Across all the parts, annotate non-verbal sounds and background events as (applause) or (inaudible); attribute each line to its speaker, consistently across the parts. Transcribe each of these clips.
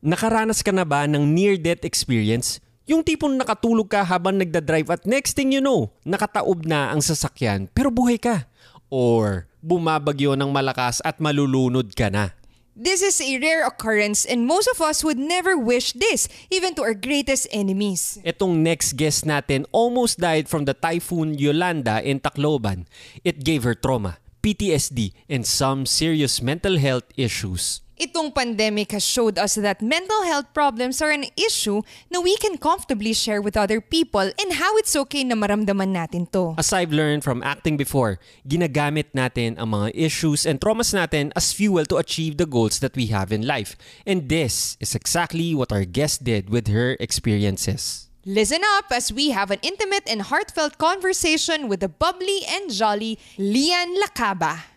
Speaker 1: Nakaranas ka na ba ng near-death experience? Yung tipong nakatulog ka habang nagda-drive at next thing you know, nakataob na ang sasakyan pero buhay ka. Or bumabagyo ng malakas at malulunod ka na.
Speaker 2: This is a rare occurrence and most of us would never wish this, even to our greatest enemies.
Speaker 1: Itong next guest natin almost died from the typhoon Yolanda in Tacloban. It gave her trauma, PTSD, and some serious mental health issues.
Speaker 2: Itong pandemic has showed us that mental health problems are an issue na we can comfortably share with other people and how it's okay na maramdaman natin to.
Speaker 1: As I've learned from acting before, ginagamit natin ang mga issues and traumas natin as fuel to achieve the goals that we have in life. And this is exactly what our guest did with her experiences.
Speaker 2: Listen up as we have an intimate and heartfelt conversation with the bubbly and jolly Lian Lakaba.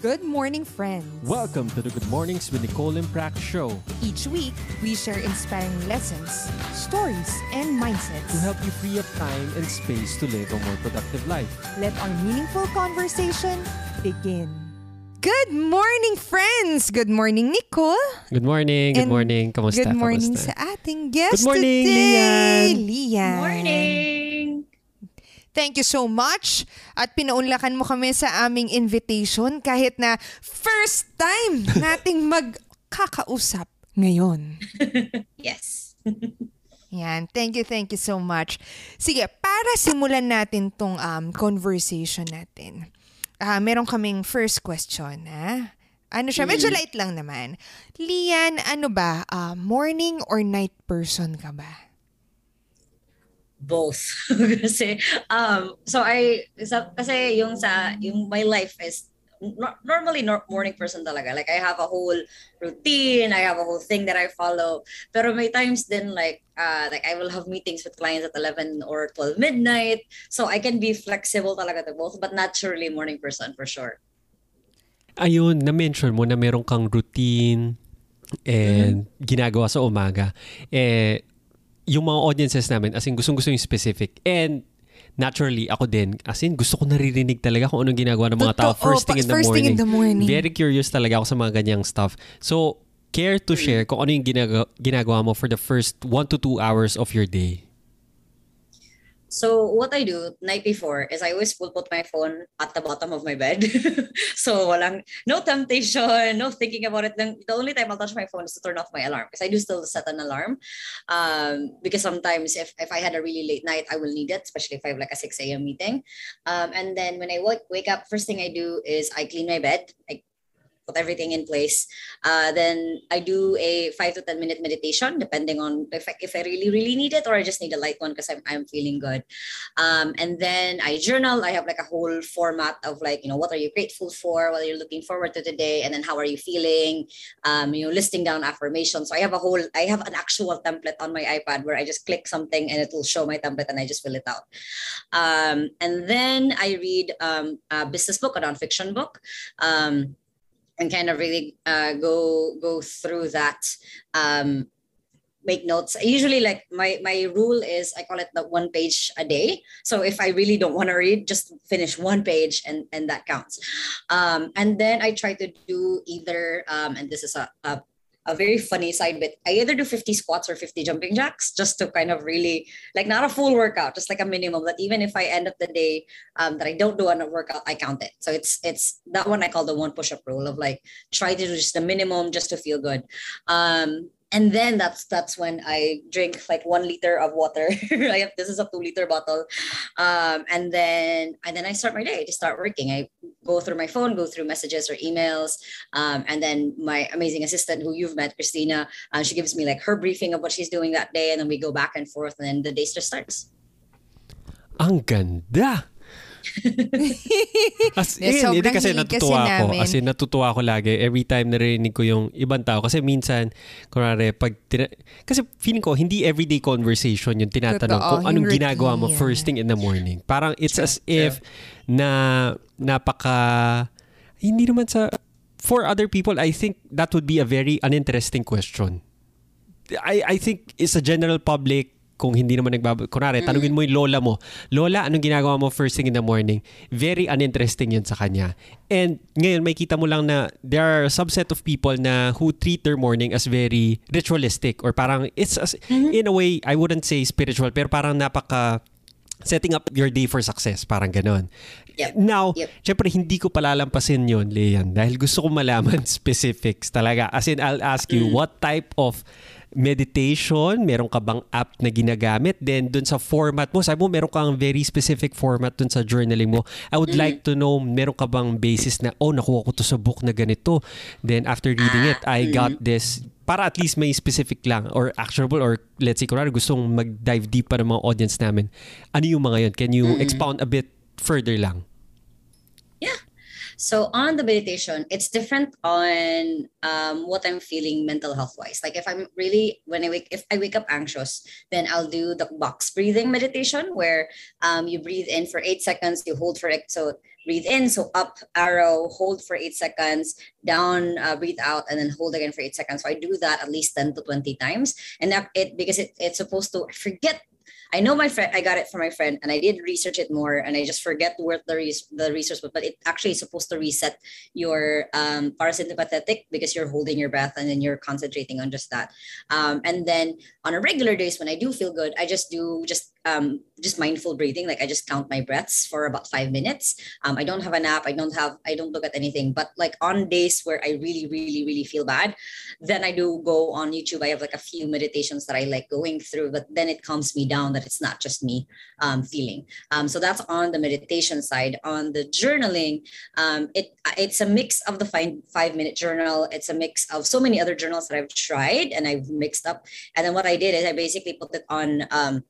Speaker 2: Good morning, friends.
Speaker 1: Welcome to the Good Mornings with Nicole and Prac show
Speaker 2: Each week, we share inspiring lessons, stories, and mindsets.
Speaker 1: to help you free up time and space to live a more productive life.
Speaker 2: Let our meaningful conversation begin. Good morning, friends! Good morning, Nicole.
Speaker 1: Good morning, good
Speaker 2: And
Speaker 1: morning. Kamusta?
Speaker 2: Good morning
Speaker 1: Kamusta?
Speaker 2: sa ating guest
Speaker 1: Good morning,
Speaker 2: today,
Speaker 1: Lian.
Speaker 2: Lian.
Speaker 3: Morning!
Speaker 2: Thank you so much. At pinaunlakan mo kami sa aming invitation kahit na first time (laughs) nating magkakausap ngayon. (laughs)
Speaker 3: Yes.
Speaker 2: Yan. Thank you, thank you so much. Sige, para simulan natin tong um, conversation natin. Ah, meron kaming first question, ha? Ano siya? Medyo light lang naman. Lian, ano ba? ah, morning or night person ka ba?
Speaker 3: Both. (laughs) kasi, um, so I, sa, kasi yung sa, yung my life is no- normally nor- morning person talaga. Like I have a whole routine, I have a whole thing that I follow. Pero may times then like, uh, like I will have meetings with clients at 11 or 12 midnight. So I can be flexible talaga to both, but naturally morning person for sure.
Speaker 1: Ayun, na-mention mo na meron kang routine and ginagawa sa umaga. Eh, yung mga audiences namin, as in gustong-gusto yung specific. And naturally, ako din, as in gusto ko naririnig talaga kung anong ginagawa ng mga tao first thing in the
Speaker 2: first thing
Speaker 1: morning.
Speaker 2: in the morning.
Speaker 1: Very curious talaga ako sa mga ganyang stuff. So, care to share kung ano yung ginagawa, ginagawa mo for the first one to two hours of your day?
Speaker 3: So what I do night before is I always will put my phone at the bottom of my bed. (laughs) so walang no temptation, no thinking about it. The only time I'll touch my phone is to turn off my alarm because I do still set an alarm. Um, because sometimes if, if I had a really late night, I will need it, especially if I have like a 6 a.m. meeting. Um, and then when I wake, wake up, first thing I do is I clean my bed. I put everything in place. Uh, then I do a five to 10 minute meditation, depending on if I, if I really, really need it or I just need a light one because I'm, I'm feeling good. Um, and then I journal. I have like a whole format of like, you know, what are you grateful for? What are you looking forward to today? And then how are you feeling? Um, you know, listing down affirmations. So I have a whole, I have an actual template on my iPad where I just click something and it will show my template and I just fill it out. Um, and then I read um, a business book, a nonfiction book. Um, and kind of really uh, go go through that um, make notes. I usually like my my rule is i call it the one page a day. So if i really don't want to read just finish one page and and that counts. Um, and then i try to do either um, and this is a, a a very funny side bit. I either do 50 squats or 50 jumping jacks just to kind of really like not a full workout, just like a minimum. That even if I end up the day um, that I don't do a workout, I count it. So it's it's that one I call the one push-up rule of like try to do just the minimum just to feel good. Um, and then that's that's when I drink like one liter of water. (laughs) I have this is a two liter bottle, um, and then and then I start my day. I just start working. I go through my phone, go through messages or emails, um, and then my amazing assistant, who you've met, Christina, uh, she gives me like her briefing of what she's doing that day, and then we go back and forth, and then the day just starts.
Speaker 1: Ang ganda! (laughs) As in,
Speaker 2: Yeah,
Speaker 1: hindi kasi
Speaker 2: hilig kasi
Speaker 1: natutuwa ako.
Speaker 2: namin.
Speaker 1: As in, natutuwa ako lagi every time narinig ko yung ibang tao. Kasi minsan, kunwari, pag, tina- kasi feeling ko, hindi everyday conversation yung tinatanong
Speaker 2: Totoo,
Speaker 1: kung anong
Speaker 2: yung
Speaker 1: ginagawa mo
Speaker 2: routine.
Speaker 1: first thing in the morning. Parang it's as if na napaka, hindi naman sa, for other people, I think that would be a very uninteresting question. I I think it's a general public kung hindi naman nagbab... Kunwari, tanungin mo yung lola mo, Lola, anong ginagawa mo first thing in the morning? Very uninteresting yun sa kanya. And ngayon, may kita mo lang na there are a subset of people na who treat their morning as very ritualistic or parang it's as, in a way, I wouldn't say spiritual, pero parang napaka setting up your day for success. Parang ganon.
Speaker 3: Yep.
Speaker 1: Now,
Speaker 3: Yep.
Speaker 1: syempre hindi ko palalampasin yun, Leon, dahil gusto ko malaman (laughs) specifics talaga. As in, I'll ask you, what type of meditation, meron ka bang app na ginagamit? Then, dun sa format mo, sabi mo, meron kang very specific format dun sa journaling mo. I would like to know, meron ka bang basis na, oh, nakuha ko to sa book na ganito. Then, after reading it, I got this para at least may specific lang or actionable or let's say kunwari gustong mag-dive deep pa ng mga audience namin. Ano yung mga yun? Can you expound a bit further lang?
Speaker 3: So on the meditation, it's different on um, what I'm feeling mental health wise. Like if I'm really when I wake if I wake up anxious, then I'll do the box breathing meditation where um, you breathe in for eight seconds, you hold for it. So breathe in, so up arrow, hold for eight seconds, down, uh, breathe out, and then hold again for eight seconds. So I do that at least ten to twenty times, and that it because it, it's supposed to forget I know my friend. I got it from my friend, and I did research it more, and I just forget where the res- the resource was. But it actually is supposed to reset your um, parasympathetic because you're holding your breath and then you're concentrating on just that. Um, and then on a regular days when I do feel good, I just do just um, just mindful breathing. Like I just count my breaths for about five minutes. Um, I don't have an app. I don't have. I don't look at anything. But like on days where I really, really, really feel bad, then I do go on YouTube. I have like a few meditations that I like going through, but then it calms me down that it's not just me um, feeling. Um, so that's on the meditation side. On the journaling, um, it it's a mix of the five five minute journal. It's a mix of so many other journals that I've tried and I've mixed up. And then what I did is I basically put it on. Um,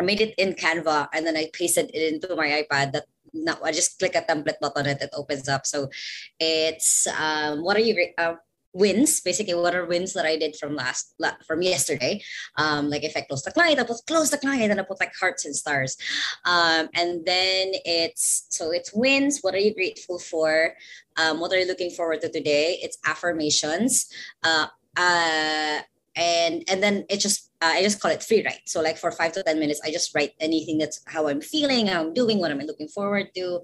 Speaker 3: I made it in Canva and then I pasted it into my iPad. That now I just click a template button and it opens up. So it's um, what are you uh, wins basically what are wins that I did from last from yesterday. Um, like if I close the client, I put close the client and I put like hearts and stars. Um, and then it's so it's wins. What are you grateful for? Um, what are you looking forward to today? It's affirmations. Uh, uh, and and then it just uh, I just call it free write. So like for five to ten minutes, I just write anything that's how I'm feeling, how I'm doing, what am I looking forward to.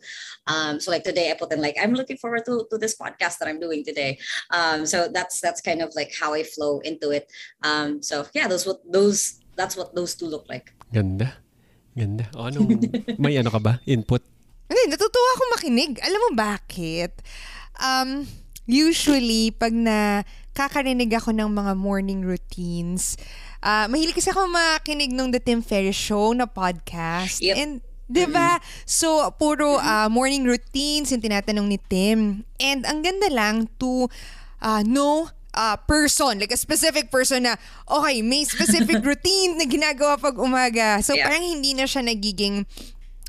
Speaker 3: Um, so like today, I put in like I'm looking forward to to this podcast that I'm doing today. Um, so that's that's kind of like how I flow into it. Um, so yeah, those what those that's what those two look like.
Speaker 1: Ganda. Ganda. O, anong, (laughs) may ano ka ba? Input?
Speaker 2: Hindi, natutuwa akong makinig. Alam mo bakit? Um, usually, pag na kakarinig ako ng mga morning routines, ah mahilig kasi ako makinig ng The Tim Ferriss Show na podcast.
Speaker 3: Yep.
Speaker 2: And, di ba? So, puro ah, morning routines yung tinatanong ni Tim. And ang ganda lang to ah, know a person, like a specific person na, okay, may specific (laughs) routine na ginagawa pag umaga. So,
Speaker 3: Yeah.
Speaker 2: parang hindi na siya nagiging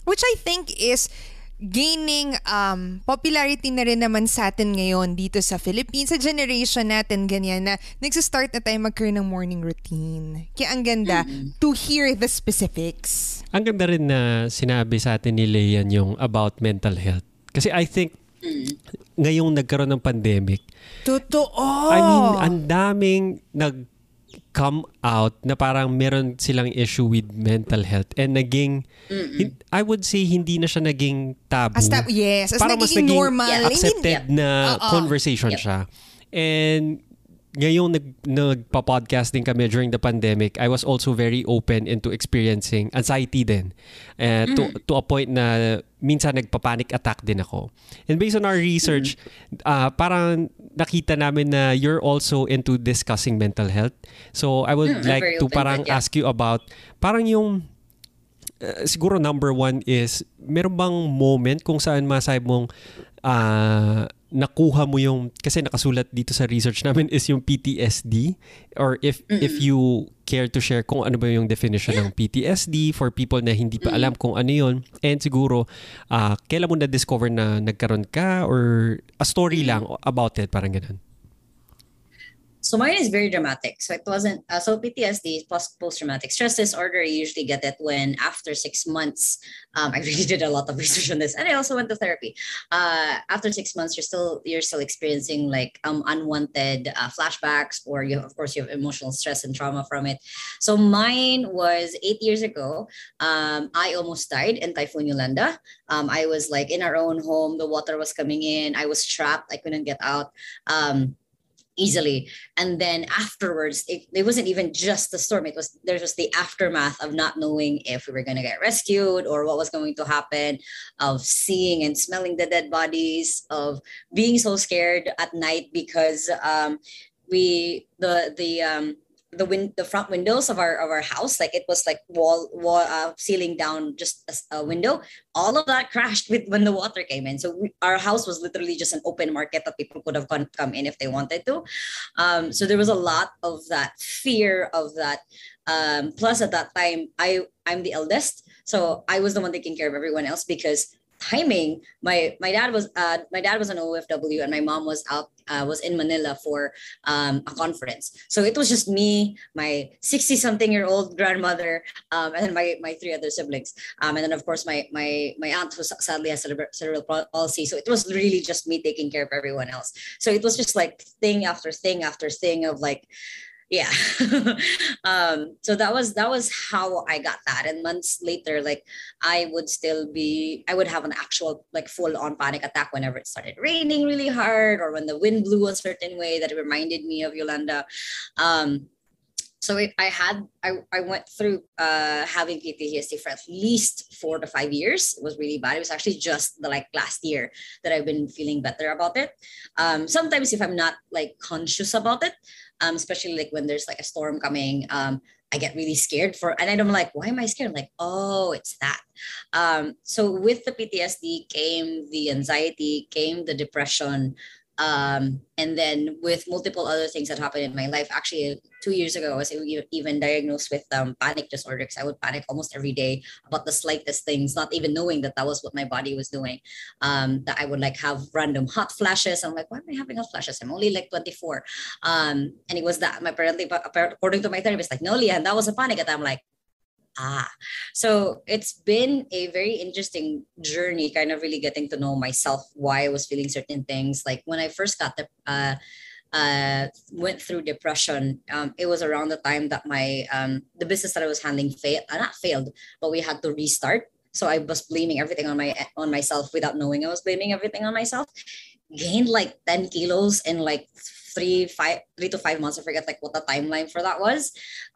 Speaker 2: which I think is gaining um, popularity na rin naman sa atin ngayon dito sa Philippines, sa generation natin ganyan na nagsistart na tayo magkaroon ng morning routine. Kaya ang ganda to hear the specifics.
Speaker 1: Ang ganda rin na sinabi sa atin ni Leon yung about mental health. Kasi I think ngayong nagkaroon ng pandemic,
Speaker 2: Totoo!
Speaker 1: I mean, ang daming nag come out na parang meron silang issue with mental health and naging hin- I would say hindi na siya naging taboo.
Speaker 2: As ta- yes, as
Speaker 1: Parang mas
Speaker 2: nagiging
Speaker 1: naging
Speaker 2: normal.
Speaker 3: Yeah,
Speaker 1: accepted na
Speaker 2: Oo.
Speaker 1: conversation
Speaker 3: Yep.
Speaker 1: siya. And ngayong nag, nagpa-podcast din kami during the pandemic, I was also very open into experiencing anxiety din. Uh, to, to a point na minsan nagpa-panic attack din ako. And based on our research, ah, parang nakita namin na you're also into discussing mental health. So I would
Speaker 3: Mm,
Speaker 1: like to parang
Speaker 3: yeah.
Speaker 1: ask you about parang yung uh, siguro number one is, meron bang moment kung saan masabi mong ah, nakuha mo yung, kasi nakasulat dito sa research namin is yung PTSD or if if you care to share kung ano ba yung definition ng PTSD for people na hindi pa alam kung ano yun. And siguro ah, kailan mo na-discover na nagkaroon ka or a story lang about it, parang ganun.
Speaker 3: So mine is very dramatic. So it wasn't uh, so PTSD plus post traumatic stress disorder. You usually get it when after six months. Um, (laughs) I really did a lot of research on this, and I also went to therapy. Uh, after six months, you're still you're still experiencing like um, unwanted uh, flashbacks, or you of course you have emotional stress and trauma from it. So mine was eight years ago. Um, I almost died in Typhoon Yolanda. Um, I was like in our own home. The water was coming in. I was trapped. I couldn't get out. Um, easily. And then afterwards it, it wasn't even just the storm. It was there was the aftermath of not knowing if we were going to get rescued or what was going to happen of seeing and smelling the dead bodies of being so scared at night because um, we the the um, the win the front windows of our of our house like it was like wall wall uh, ceiling down just a, a, window. All of that (laughs) crashed with when the water came in. So we, our house was literally just an open market that people could have come, come in if they wanted to. Um, so there was a lot of that fear of that um, plus at that time i i'm the eldest. So i was the one taking care of everyone else because timing my my dad was uh my dad was an ofw and my mom was out uh, was in manila for um, a conference. So it was just me my 60 something year old grandmother um, and then my my three other siblings. Um, and then of course my my my aunt who sadly has cerebral, cerebral palsy. So it was really just me taking care of everyone else. So it was just like thing after thing after thing of like yeah (laughs) um so that was that was how i got that and months later like i would still be i would have an actual like full on panic attack whenever it started raining really hard or when the wind blew a certain way that reminded me of yolanda um so it, I had I, I went through uh, having PTSD for at least four to five years. It was really bad. It was actually just the like last year that I've been feeling better about it. Um, sometimes if I'm not like conscious about it, um, especially like when there's like a storm coming. Um, I get really scared for, and I'm like, why am I scared? I'm like, oh, it's that. Um, so with the PTSD came the anxiety, came the depression, um, and then with multiple other things that happened in my life actually two years ago i was even diagnosed with um, panic disorder because i would panic almost every day about the slightest things not even knowing that that was what my body was doing. Um, that i would like have random hot flashes. I'm like why am i having hot flashes? I'm only like 24 um, and it was that my apparently according to my therapist like no leah that was a panic attack. I'm like ah so it's been a very interesting journey kind of really getting to know myself why i was feeling certain things. Like when i first got the uh, uh, went through depression um, it was around the time that my um, the business that i was handling failed uh, not failed but we had to restart. So i was blaming everything on my on myself without knowing i was blaming everything on myself. Gained like 10 kilos in like three five three to five months i forget like what the timeline for that was.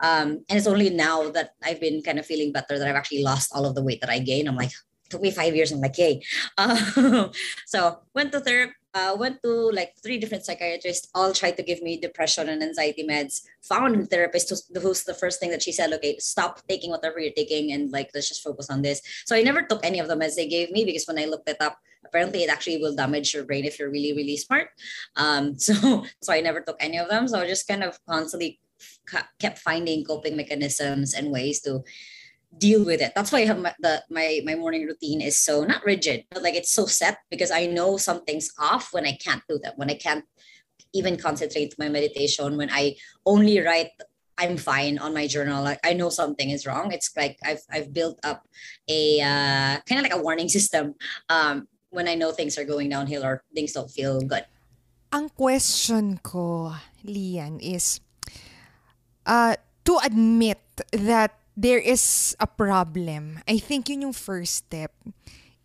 Speaker 3: Um, and it's only now that i've been kind of feeling better that i've actually lost all of the weight that i gained. I'm like took me five years. I'm like yay. Uh, (laughs) so went to therapy uh, went to like three different psychiatrists, all tried to give me depression and anxiety meds. Found a therapist who's, who's the first thing that she said, okay, stop taking whatever you're taking and like let's just focus on this. So I never took any of the meds they gave me because when I looked it up, apparently it actually will damage your brain if you're really really smart um, (laughs) so so i never took any of them so i just kind of constantly kept finding coping mechanisms and ways to deal with it that's why i have my, the, my my morning routine is so not rigid but like it's so set because i know something's off when i can't do that when i can't even concentrate my meditation when i only write I'm fine on my journal. Like I know something is wrong. It's like I've I've built up a uh, kind of like a warning (laughs) system um, when I know things are going downhill or things don't feel good?
Speaker 2: Ang question ko, Lian, is uh, to admit that there is a problem. I think yun yung first step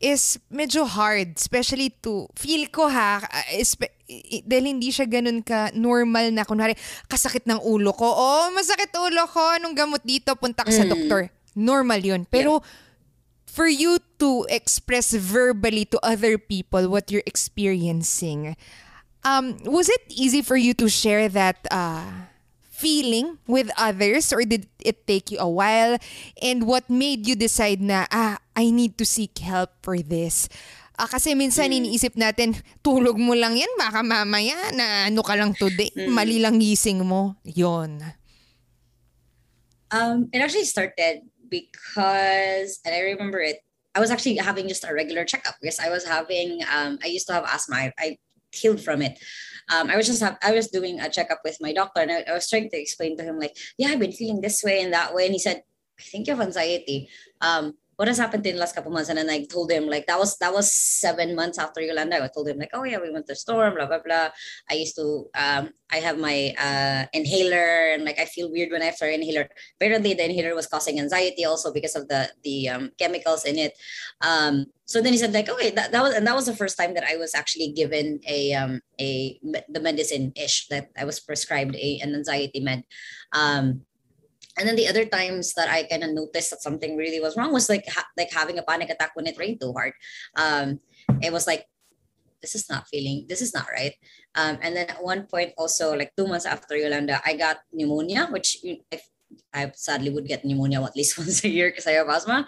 Speaker 2: is medyo hard, especially to, feel ko ha, espe, dahil hindi siya ganun ka normal na, kunwari, kasakit ng ulo ko, oh, masakit ulo ko, anong gamot dito, punta ka mm. sa doktor. Normal yun. Pero, yeah for you to express verbally to other people what you're experiencing, um, was it easy for you to share that uh, feeling with others or did it take you a while? And what made you decide na, ah, I need to seek help for this? Ah, kasi minsan mm. iniisip natin, tulog mo lang yan, baka mamaya na ano ka lang today, mm. mali lang gising mo. Yon.
Speaker 3: Um, it actually started because, and I remember it, I was actually having just a regular checkup because I was having, um, I used to have asthma. I, I healed from it. um, I was just have, I was doing a checkup with my doctor, and I, I was trying to explain to him like, yeah, I've been feeling this way and that way, and he said, I think you have anxiety. Um, what has happened in the last couple months? And then I told him like that was that was seven months after Yolanda. I told him like, oh yeah, we went to storm, blah blah blah. I used to um I have my uh inhaler and like I feel weird when I have our inhaler. Apparently the inhaler was causing anxiety also because of the the um, chemicals in it. Um so then he said like okay that, that was and that was the first time that I was actually given a um a the medicine ish that I was prescribed a an anxiety med. Um and then the other times that I kind of noticed that something really was wrong was like ha- like having a panic attack when it rained too hard. Um, it was like this is not feeling this is not right. Um, and then at one point also like two months after Yolanda, I got pneumonia, which I, I sadly would get pneumonia at least (laughs) once a year because I have asthma.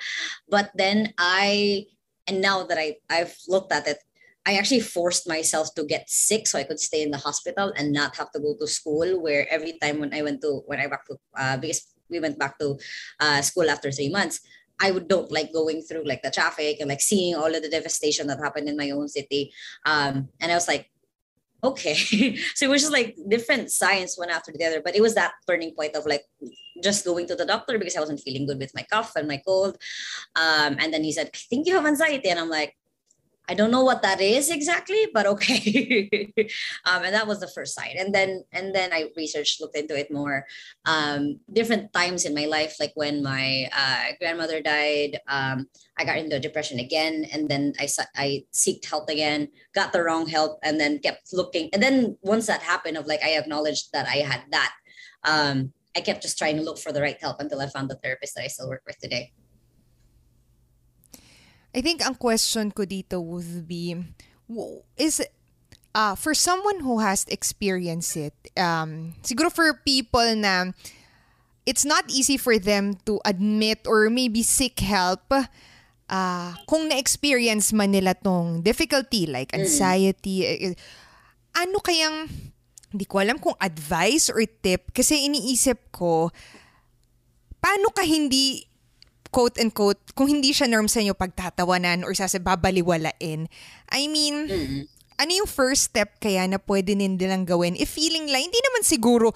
Speaker 3: But then I and now that I I've looked at it, I actually forced myself to get sick so I could stay in the hospital and not have to go to school. Where every time when I went to when I back to uh, because we went back to uh, school after three months, I would don't like going through like the traffic and like seeing all of the devastation that happened in my own city. Um, and I was like, okay. (laughs) so it was just like different science one after the other. But it was that turning point of like just going to the doctor because I wasn't feeling good with my cough and my cold. Um, and then he said, I think you have anxiety. And I'm like, I don't know what that is exactly, but okay. (laughs) um, and that was the first sign. And then and then I researched, looked into it more. Um, different times in my life, like when my uh, grandmother died, um, I got into depression again, and then I I seeked help again, got the wrong help, and then kept looking. And then once that happened, of like I acknowledged that I had that. Um, I kept just trying to look for the right help until I found the therapist that I still work with today.
Speaker 2: I think ang question ko dito would be, is uh, for someone who has experienced it, um, siguro for people na it's not easy for them to admit or maybe seek help uh, kung na-experience man nila tong difficulty like mm. anxiety, mm. ano kayang, hindi ko alam kung advice or tip kasi iniisip ko, paano ka hindi quote and quote, kung hindi siya norm sa inyo pagtatawanan or sasababaliwalain, I mean, mm-hmm. ano yung first step kaya na pwede nilang gawin? If feeling like, hindi naman siguro,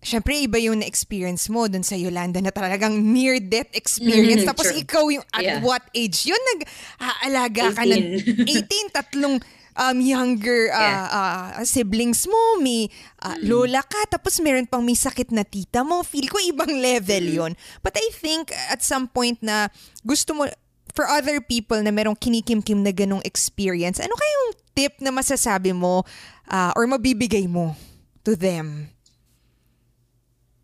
Speaker 2: Siyempre, iba yung na-experience mo dun sa Yolanda na talagang near-death experience. Mm-hmm, Tapos true. ikaw yung at yeah. what age? Yun, nag-aalaga ka ng 18, (laughs) tatlong um, younger uh, yeah. uh, siblings mo, may uh, mm. lola ka, tapos meron pang may sakit na tita mo. Feel ko ibang level mm. yon But I think at some point na gusto mo, for other people na merong kinikim-kim na ganong experience, ano kayong tip na masasabi mo uh, or mabibigay mo to them?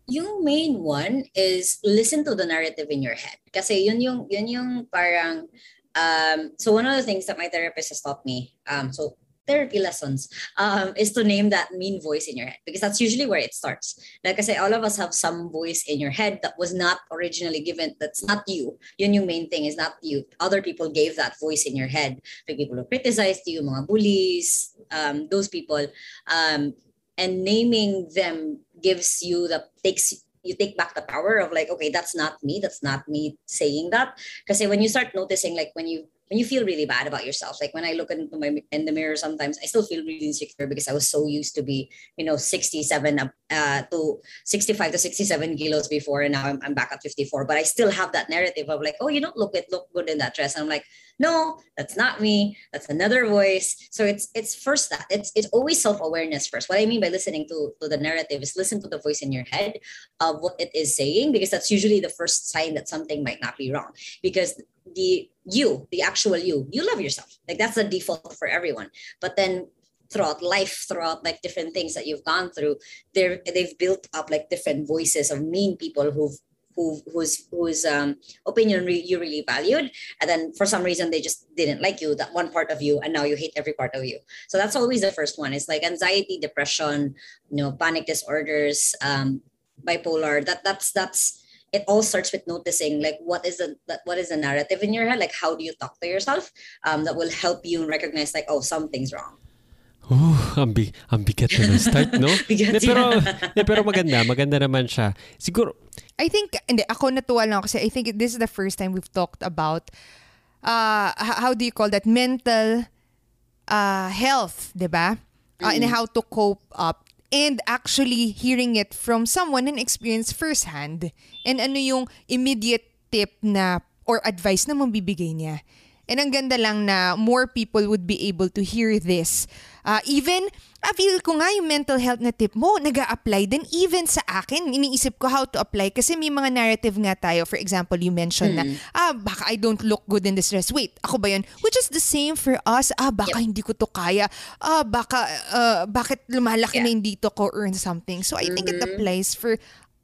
Speaker 3: Yung main one is listen to the narrative in your head. Kasi yun yung, yun yung parang um, so one of the things that my therapist has taught me, um, so therapy lessons, um, is to name that mean voice in your head because that's usually where it starts. Like I say, all of us have some voice in your head that was not originally given. That's not you. Your new main thing is not you. Other people gave that voice in your head. Like people who criticized you, mga bullies, um, those people, um, and naming them gives you the takes you take back the power of like okay that's not me that's not me saying that because when you start noticing like when you when you feel really bad about yourself. Like when i look into my in the mirror sometimes i still feel really insecure because i was so used to be you know 67 uh, to 65 to 67 kilos before and now I'm, I'm back at 54 but i still have that narrative of like oh you don't look it look good in that dress. And i'm like no that's not me. That's another voice. So it's it's first that it's it's always self-awareness first. What i mean by listening to to the narrative is listen to the voice in your head of what it is saying because that's usually the first sign that something might not be wrong. Because the you, the actual you, you love yourself. Like that's the default for everyone. But then throughout life, throughout like different things that you've gone through, they're they've built up like different voices of mean people who've who whose whose um, opinion re- you really valued, and then for some reason they just didn't like you, that one part of you, and now you hate every part of you. So that's always the first one. It's like anxiety, depression, you know, panic disorders, um, bipolar. That that's that's it all starts with noticing like what is the what is the narrative in your head like how do you talk to yourself um, that will help you recognize like oh something's wrong
Speaker 1: Oh, ang, bi ang bigat na ng start, no? (laughs)
Speaker 3: bigat,
Speaker 1: de, pero, de, pero maganda, maganda naman siya. Siguro,
Speaker 2: I think, hindi, ako natuwa lang kasi I think this is the first time we've talked about uh, how do you call that? Mental uh, health, di ba? uh, and how to cope up and actually hearing it from someone and experience firsthand and ano yung immediate tip na or advice na mabibigay niya. And ang ganda lang na more people would be able to hear this. Uh, even, I feel ko nga yung mental health na tip mo, nag apply din even sa akin. Iniisip ko how to apply kasi may mga narrative nga tayo. For example, you mentioned na, ah, baka I don't look good in this dress. Wait, ako ba yun? Which is the same for us. Ah, baka hindi ko to kaya. Ah, baka, uh, bakit lumalaki na
Speaker 3: Yeah.
Speaker 2: hindi to ko earn something. So I think it applies for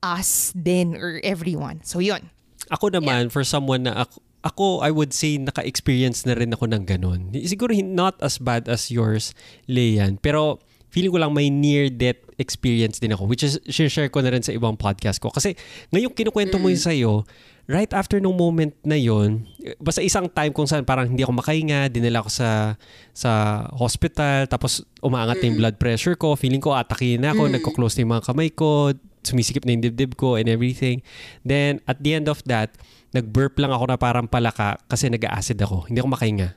Speaker 2: us then or everyone. So yun.
Speaker 1: Ako naman, for someone na ako, ako, I would say, naka-experience na rin ako ng ganun. Siguro not as bad as yours, Leyan. Pero feeling ko lang may near-death experience din ako, which is, share ko na rin sa ibang podcast ko. Kasi ngayong kinukwento mo yun sa'yo, right after nung moment na yon basta isang time kung saan parang hindi ako makahinga, dinala ako sa sa hospital, tapos umaangat na yung blood pressure ko, feeling ko atakin na ako, nagko-close na yung mga kamay ko, sumisikip na yung dibdib ko and everything. Then, at the end of that, nag-burp lang ako na parang palaka kasi nag-acid ako. Hindi ako makahinga.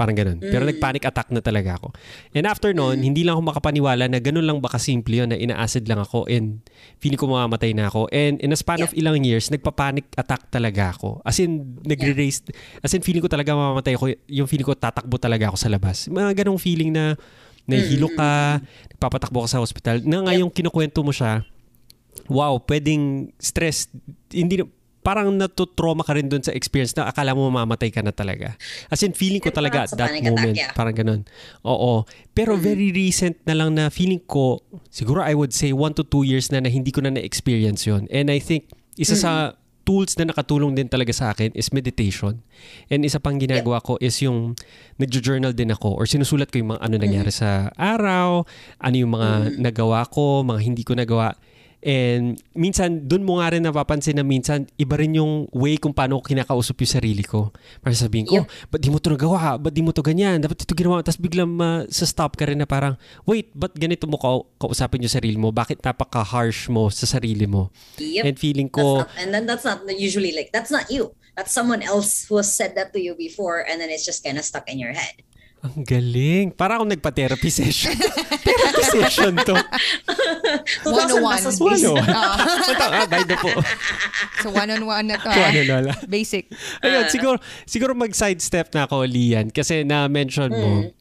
Speaker 1: Parang ganun. Pero nag-panic attack na talaga ako. And after noon, hindi lang ako makapaniwala na ganun lang ba kasimple yun, na ina-acid lang ako and feeling ko mamamatay na ako. And in a span of ilang years, nagpa-panic attack talaga ako. As in, nagre-raise, as in feeling ko talaga mamamatay ako. Yung feeling ko tatakbo talaga ako sa labas. Mga ganong feeling na nahihilo ka, nagpapatakbo ka sa hospital. Na ngayong kinukwento mo siya, wow, pwedeng stress, hindi parang natutrauma ka rin dun sa experience na akala mo mamamatay ka na talaga. As in, feeling ko talaga at that
Speaker 3: attack,
Speaker 1: moment,
Speaker 3: yeah. Mm-hmm.
Speaker 1: parang ganun. Oo. Pero very recent na lang na feeling ko, siguro I would say one to two years na na hindi ko na na-experience yon And I think, isa sa
Speaker 3: Mm-hmm.
Speaker 1: tools na nakatulong din talaga sa akin is meditation. And isa pang ginagawa ko is yung nagjo-journal din ako or sinusulat ko yung mga ano nangyari sa araw, ano yung mga nagawa ko, mga hindi ko nagawa. And minsan, dun mo nga rin napapansin na minsan, iba rin yung way kung paano ko kinakausap yung sarili ko. Para sabihin ko,
Speaker 3: Yep.
Speaker 1: ba't di mo to nagawa? Ba't di mo to ganyan? Dapat ito ginawa. Tapos biglang ma- sa stop ka rin na parang, wait, ba't ganito mo ka- kausapin yung sarili mo? Bakit napaka-harsh mo sa sarili mo?
Speaker 3: Yep.
Speaker 1: And feeling
Speaker 3: That's
Speaker 1: ko,
Speaker 3: not- and then that's not usually like that's not you. That's someone else who has said that to you before, and then it's just kind of stuck in your head.
Speaker 1: Ang galing. Para akong nagpa-therapy session. (laughs) therapy session to.
Speaker 3: 2,000
Speaker 2: 101.
Speaker 3: pesos
Speaker 1: bayad na po.
Speaker 2: So one-on-one na to. Ah.
Speaker 1: na lang.
Speaker 2: Basic.
Speaker 1: Ayun, siguro, siguro mag-sidestep na ako, Lian. Kasi na-mention mo, ah,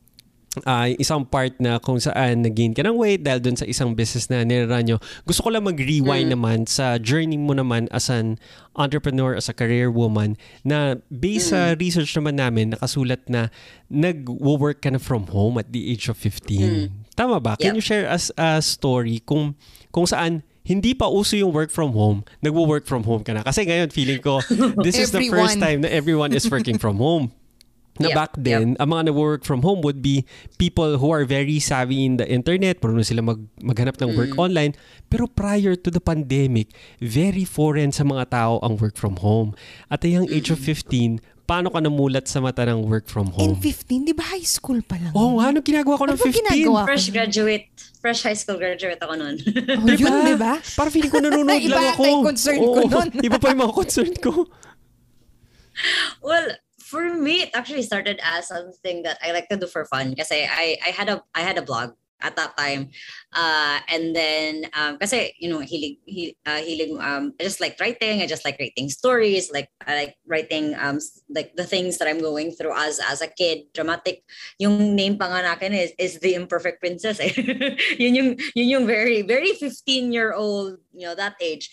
Speaker 1: yung isang part na kung saan nag-gain ka ng weight dahil dun sa isang business na nirarun nyo. Gusto ko lang mag-rewind naman sa journey mo naman as an entrepreneur, as a career woman, na based sa research naman namin, nakasulat na nag-work ka na from home at the age of 15. Tama ba? Can
Speaker 3: Yeah.
Speaker 1: you share us a story kung kung saan hindi pa uso yung work from home, nagwo-work from home ka na. Kasi ngayon, feeling ko, this is the first time na everyone is working from home. (laughs) Na
Speaker 3: Yep,
Speaker 1: back then, ang mga nag-work from home would be people who are very savvy in the internet, marunong sila mag, maghanap ng work online. Pero prior to the pandemic, very foreign sa mga tao ang work from home. At a young age of 15, paano ka namulat sa mata ng work from
Speaker 2: In
Speaker 1: home?
Speaker 2: 15, di ba high school pa lang?
Speaker 1: Oh, ano ginagawa ko ng
Speaker 2: Ano ba
Speaker 1: 15?
Speaker 2: ginagawa?
Speaker 3: Fresh graduate, fresh high school graduate ako noon.
Speaker 2: Oh, yun, di ba?
Speaker 1: Parang feeling ko nanonood (laughs)
Speaker 2: Iba
Speaker 1: lang
Speaker 2: ata
Speaker 1: ako.
Speaker 2: yung concern ko
Speaker 1: Oo,
Speaker 2: nun.
Speaker 1: Iba pa yung mga concern ko. (laughs)
Speaker 3: well, for me, it actually started as something that I like to do for fun. Because I, I had a I had a blog at that time. Uh, and then, um, you know, hilig, hi, uh, hilig, um, I just like writing. I just like writing stories. Like, I like writing, um, like the things that I'm going through as, as a kid. Dramatic. Yung name pa nga nakin is, is The Imperfect Princess. Eh. (laughs) yun yung, yun yung very, very 15 year old, you know, that age.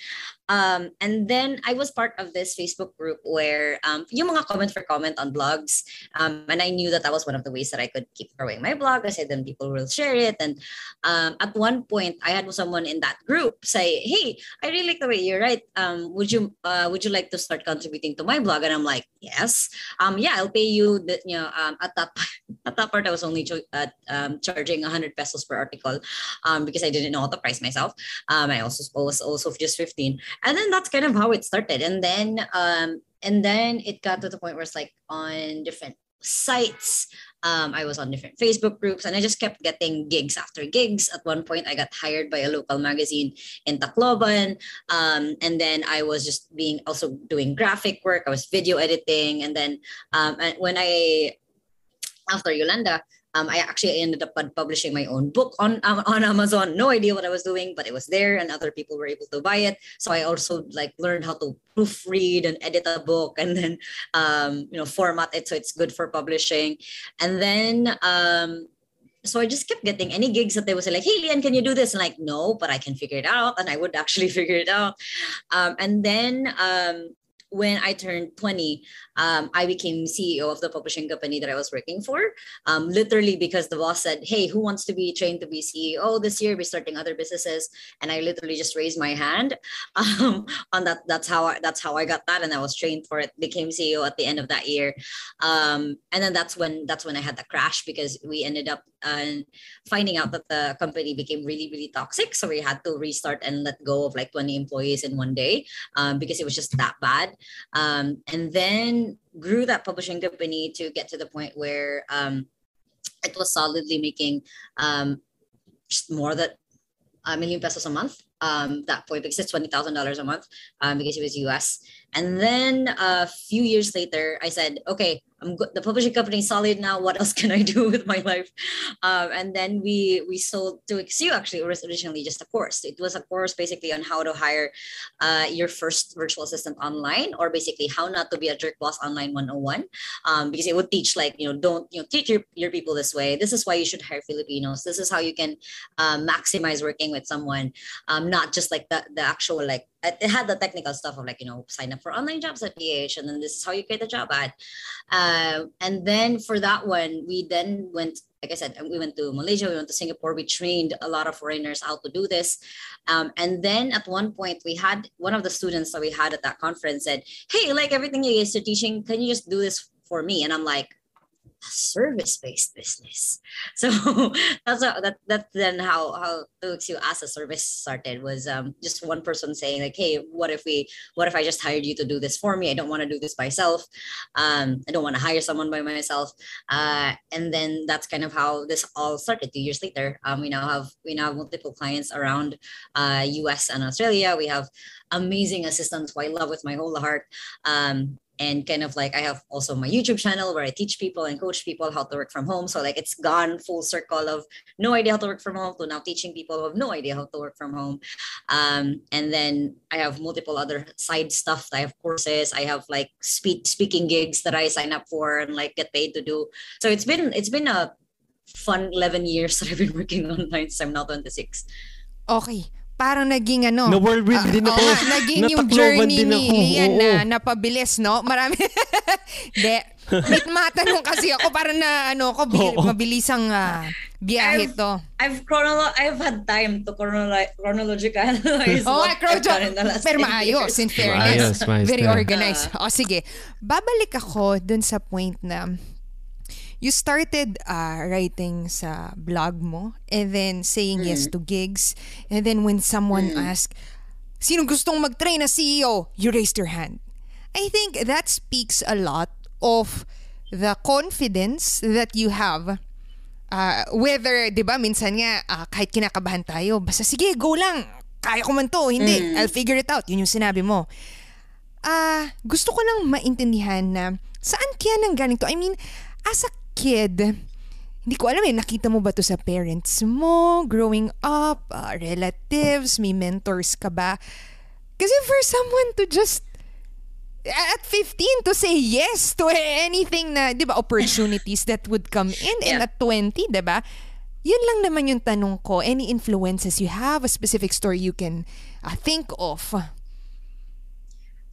Speaker 3: Um, and then I was part of this Facebook group where um, yung mga comment for comment on blogs. Um, and I knew that that was one of the ways that I could keep growing my blog. I said then people will share it. And um, at one point, I had someone in that group say, "Hey, I really like the way you write. Um, would you uh, would you like to start contributing to my blog?" And I'm like, "Yes. Um, yeah, I'll pay you. The, you know, um, at that (laughs) at that part, I was only cho- um, charging 100 pesos per article um, because I didn't know how to price myself. Um, I also was also just 15 and then that's kind of how it started. And then um and then it got to the point where it's like on different sites. Um i was on different facebook groups and i just kept getting gigs after gigs. At one point i got hired by a local magazine in tacloban. Um and then i was just being also doing graphic work. I was video editing. And then um and when i after yolanda Um, I actually ended up publishing my own book on um, on Amazon. No idea what I was doing, but it was there, and other people were able to buy it. So I also like learned how to proofread and edit a book, and then um, you know format it so it's good for publishing. And then um, so I just kept getting any gigs that they would say like, "Hey, Leanne, can you do this?" And like, no, but I can figure it out, and I would actually (laughs) figure it out. Um, and then um, when I turned 20, um, I became CEO of the publishing company that I was working for. Um, literally because the boss said, "Hey, who wants to be trained to be CEO this year? We're starting other businesses," and I literally just raised my hand. (laughs) Um, on that, that's how I, that's how I got that, and I was trained for it. Became CEO at the end of that year, um, and then that's when that's when I had the crash because we ended up uh, finding out that the company became really really toxic. So we had to restart and let go of like 20 employees in one day um, because it was just that bad. Um, and then grew that publishing company to get to the point where um, it was solidly making um, more than a million pesos a month. Um, that point because it's twenty thousand dollars a month um, because it was US. And then a few years later, I said, okay, I'm good. The publishing company is solid now. What (laughs) else can I do with my life? Um, and then we we sold to XU actually. It was originally just a course. It was a course basically on how to hire uh, your first virtual assistant online, or basically how not to be a jerk boss online 101. Um, because it would teach like you know don't you know teach your, your people this way. This is why you should hire Filipinos. This is how you can uh, maximize working with someone, um, not just like the the actual like it had the technical stuff of like you know sign up for OnlineJobs.ph and then this is how you create a job ad. Uh, and then for that one we then went like i said we went to malaysia we went to singapore we trained a lot of foreigners how to do this. Um, and then at one point we had one of the students that we had at that conference said hey like everything you guys are teaching can you just do this for me? And i'm like service-based business. (laughs) So that's how, that that's then how how you as a service started was um, just one person saying like, hey, what if we what if I just hired you to do this for me? I don't want to do this myself. Um, I don't want to hire someone by myself. Uh, and then that's kind of how this all started. Two years later, um, we now have we now have multiple clients around uh, U.S. and Australia. We have amazing assistants who I love with my whole heart. Um, and kind of like I have also my YouTube channel where I teach people and coach people how to work from home. So like it's gone full circle of no idea how to work from home to now teaching people who have no idea how to work from home. Um, and then I have multiple other side stuff. I have courses. I have like speak speaking gigs that I sign up for and like get paid to do. So it's been it's been a fun 11 years that I've been (laughs) working online since I'm now 26.
Speaker 2: Okay. Parang naging ano.
Speaker 1: Na whirlwind uh, din ako.
Speaker 2: Oh, naging yung journey ni Lian na napabilis, no? Marami. (laughs) De, wait, matanong kasi ako para na ano ko oh, mabilisang uh, biyahe
Speaker 3: I've,
Speaker 2: to.
Speaker 3: I've chronolo I've had time to chronolo- chronologicalize (laughs)
Speaker 2: oh, what I've done in the last Pero maayos, in fairness. Maayos, maayos Very organized. Uh, o sige, babalik ako dun sa point na you started uh, writing sa blog mo and then saying mm. yes to gigs and then when someone mm. asked sino gustong mag-train na CEO you raised your hand. I think that speaks a lot of the confidence that you have uh, whether 'di ba minsan nga uh, kahit kinakabahan tayo basta sige go lang. Kaya ko man to. Hindi mm. I'll figure it out. Yun yung sinabi mo. Ah uh, gusto ko lang maintindihan na saan kaya nang galing to? I mean as a kid, hindi ko alam eh, nakita mo ba to sa parents mo, growing up, uh, relatives, may mentors ka ba? Kasi for someone to just at 15 to say yes to anything na, 'di ba, opportunities that would come in yeah. and at 20, 'di ba? Yun lang naman yung tanong ko. Any influences you have, a specific story you can uh, think of?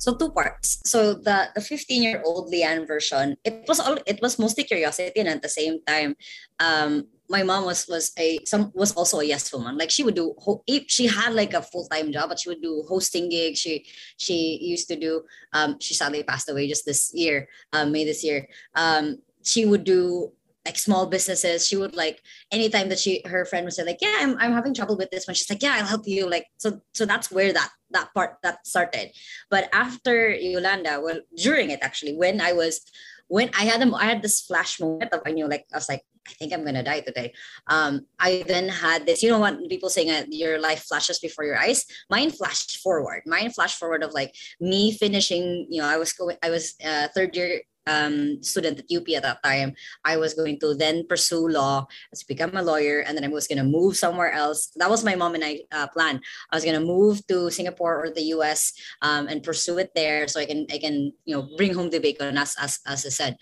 Speaker 3: So two parts. So the the 15 year old Leanne version, it was all it was mostly curiosity, and at the same time, um, my mom was was a some was also a yes woman. Like she would do if she had like a full time job, but she would do hosting gigs. She she used to do. Um, she sadly passed away just this year, um, May this year. Um, she would do like small businesses she would like anytime that she her friend would say like yeah I'm, I'm having trouble with this one she's like yeah i'll help you like so so that's where that that part that started but after yolanda well during it actually when i was when i had them i had this flash moment of i knew like i was like I think I'm gonna die today. Um, I then had this, you know what people saying uh, your life flashes before your eyes. Mine flashed forward. Mine flashed forward of like me finishing. You know, I was going, I was uh, third year um, student at UP at that time. I was going to then pursue law, to become a lawyer, and then I was going to move somewhere else. That was my mom and I uh, plan. I was going to move to Singapore or the US um, and pursue it there, so I can I can you know bring home the bacon as as as I said.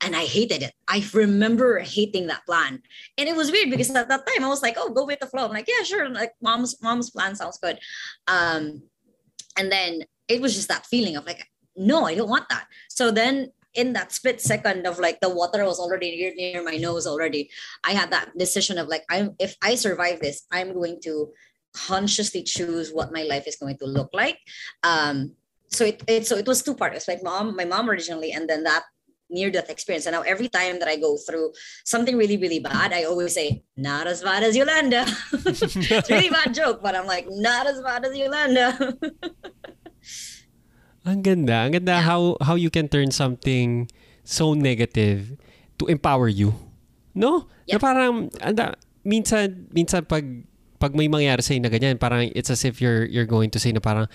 Speaker 3: And I hated it. I remember hating that plan, and it was weird because at that time I was like, "Oh, go with the flow." I'm like, "Yeah, sure." Like mom's mom's plan sounds good. Um, and then it was just that feeling of like, no, I don't want that. So then in that split second of like the water was already near, near my nose already i had that decision of like i'm if i survive this i'm going to consciously choose what my life is going to look like. Um so it, it so it was two parts. Like mom my mom originally and then that near death experience. And now every time that i go through something really really bad i always say not as bad as yolanda. (laughs) It's really bad joke but i'm like not as bad as yolanda (laughs)
Speaker 1: Ang ganda. Ang ganda how how you can turn something so negative to empower you. No? Na
Speaker 3: Yeah.
Speaker 1: parang anda, minsan minsan pag pag may mangyari sa na ganyan, parang it's as if you're you're going to say na parang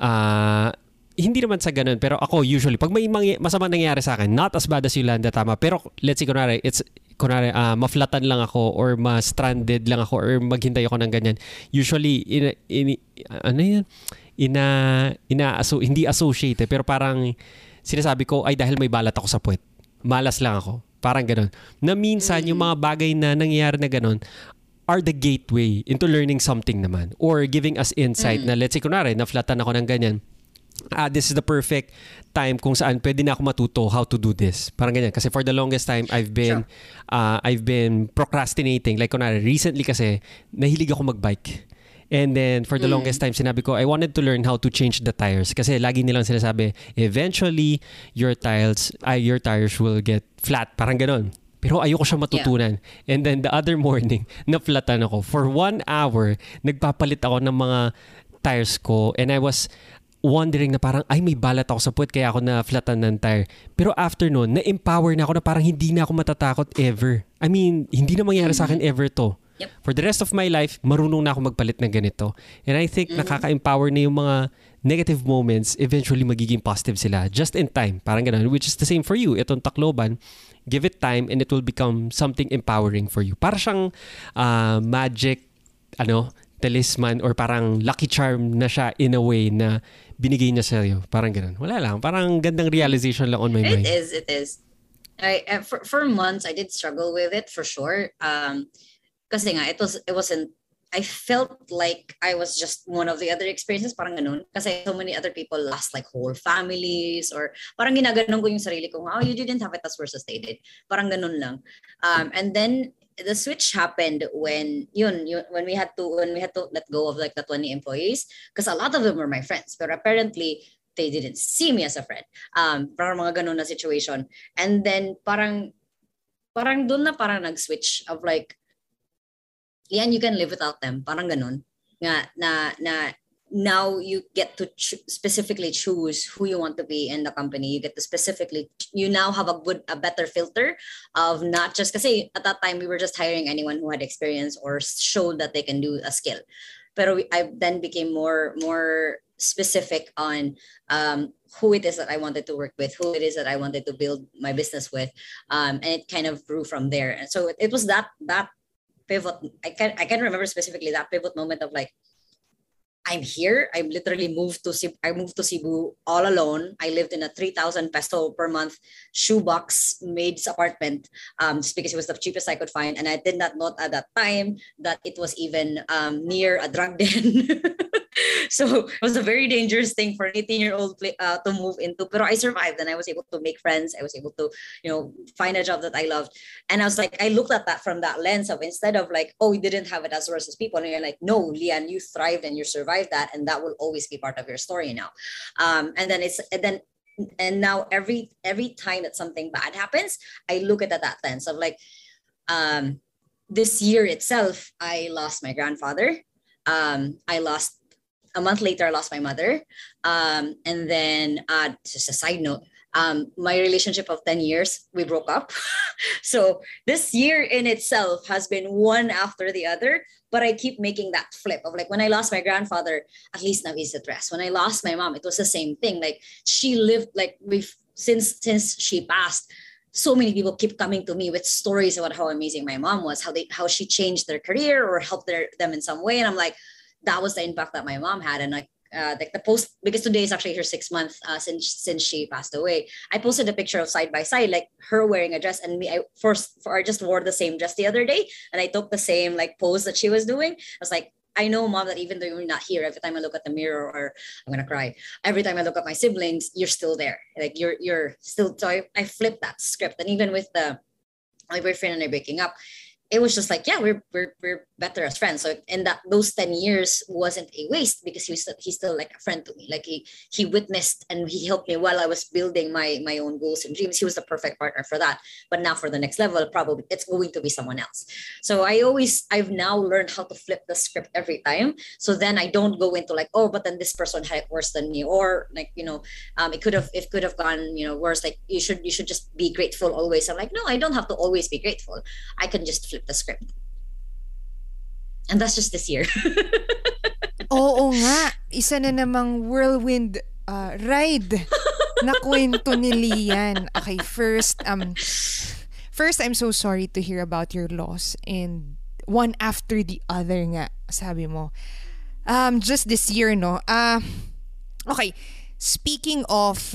Speaker 1: ah hindi naman sa ganun, pero ako usually, pag may mangy- masama nangyayari sa akin, not as bad as Yolanda, tama. Pero let's say, kunwari, it's, kunwari, ah, maflatan lang ako or ma-stranded lang ako or maghintay ako ng ganyan. Usually, in, in, ano yan? Ina, ina, aso, hindi associate, eh, pero parang sinasabi ko, ay dahil may balat ako sa puwet. Malas lang ako. Parang ganun. Na minsan, yung mga bagay na nangyayari na ganun, are the gateway into learning something naman or giving us insight na let's say kunwari naflatan ako ng ganyan. Ah this is the perfect time kung saan pwede na ako matuto how to do this. Parang ganyan. Kasi for the longest time I've been uh, I've been procrastinating. Like kunwari recently kasi nahilig ako magbike And then, for the longest time, sinabi ko, I wanted to learn how to change the tires. Kasi lagi nilang sinasabi, eventually, your tires, ay, your tires will get flat. Parang ganon. Pero ayoko siya matutunan. And then, the other morning, (laughs) na-flatan ako. For one hour, nagpapalit ako ng mga tires ko. And I was wondering na parang, ay, may balat ako sa puwet, kaya ako na-flatan ng tire. Pero after nun, na-empower na ako na parang hindi na ako matatakot ever. I mean, hindi na mangyari sa akin ever to.
Speaker 3: Yep.
Speaker 1: For the rest of my life, marunong na ako magpalit ng ganito. And I think nakaka-empower na yung mga negative moments, eventually magiging positive sila. Just in time. Parang ganun. Which is the same for you. Itong Tacloban, give it time and it will become something empowering for you. Para siyang ah, magic, ano, talisman or parang lucky charm na siya in a way na binigay niya sa'yo. Parang ganun. Wala lang. Parang gandang realization lang on my
Speaker 3: It
Speaker 1: mind.
Speaker 3: is. It is. I uh, for for months I did struggle with it for sure. Um, kasi nga it was it wasn't. I felt like I was just one of the other experiences, parang ganun. Kasi so many other people lost like whole families or parang ginaganon ko yung sarili ko, oh, you didn't have it as worse as they did. Parang ganun lang. Um, and then the switch happened when yun, yun when we had to when we had to let go of like the 20 employees because a lot of them were my friends but apparently they didn't see me as a friend um parang mga ganun na situation and then parang parang doon na parang nag-switch of like yan you can live without them. Parang ganun. Nga na na now you get to specifically choose who you want to be in the company. You get to specifically you now have a good a better filter of not just kasi at that time we were just hiring anyone who had experience or showed that they can do a skill. Pero we, I then became more more specific on um, who it is that I wanted to work with, who it is that I wanted to build my business with, um, and it kind of grew from there. And so it, it was that that pivot. I can I can remember specifically that pivot moment of like, I'm here. I'm literally moved to Cebu. I moved to Cebu all alone. I lived in a three thousand peso per month shoebox maid's apartment, um, just because it was the cheapest I could find, and I did not know at that time that it was even um, near a drug den. (laughs) (laughs) so it was a very dangerous thing for an 18 year old uh, to move into but i survived and i was able to make friends. I was able to you know find a job that i loved. And i was like i looked at that from that lens of instead of like oh you didn't have it as as people and you're like no Lian you thrived and you survived that and that will always be part of your story now. Um, and then it's and then and now every every time that something bad happens i look at that lens of like um this year itself i lost my grandfather. Um i lost a month later i lost my mother. Um and then uh just a side note um my relationship of 10 years we broke up. (laughs) So this year in itself has been one after the other but i keep making that flip of like when i lost my grandfather at least now he's rest when i lost my mom it was the same thing. Like she lived like we've since since she passed, so many people keep coming to me with stories about how amazing my mom was, how they how she changed their career or helped their, them in some way. And I'm like, that was the impact that my mom had. And like uh, like the post because today is actually her six month uh, since since she passed away. I posted a picture of side by side, like her wearing a dress and me. I first for I just wore the same dress the other day, and I took the same like pose that she was doing. I was like, I know, mom, that even though you're not here, every time I look at the mirror or I'm gonna cry, every time I look at my siblings, you're still there. Like you're you're still. So I, I flipped that script, and even with the my boyfriend and I breaking up, it was just like, yeah, we're we're we're better as friends. So and that those 10 years wasn't a waste because he was he's still like a friend to me. Like he he witnessed and he helped me while I was building my my own goals and dreams. He was the perfect partner for that. But now for the next level, probably it's going to be someone else. So I always I've now learned how to flip the script every time. So then I don't go into like, oh, but then this person had it worse than me, or like, you know, um, it could have it could have gone, you know, worse. Like you should you should just be grateful always. I'm like, no, I don't have to always be grateful. I can just flip flip the script. And that's just this year. (laughs)
Speaker 2: Oo nga. Isa na namang whirlwind uh, ride na kwento ni Lian. Okay, first, um, first, I'm so sorry to hear about your loss. And one after the other nga, sabi mo. Um, just this year, no? Uh, okay, speaking of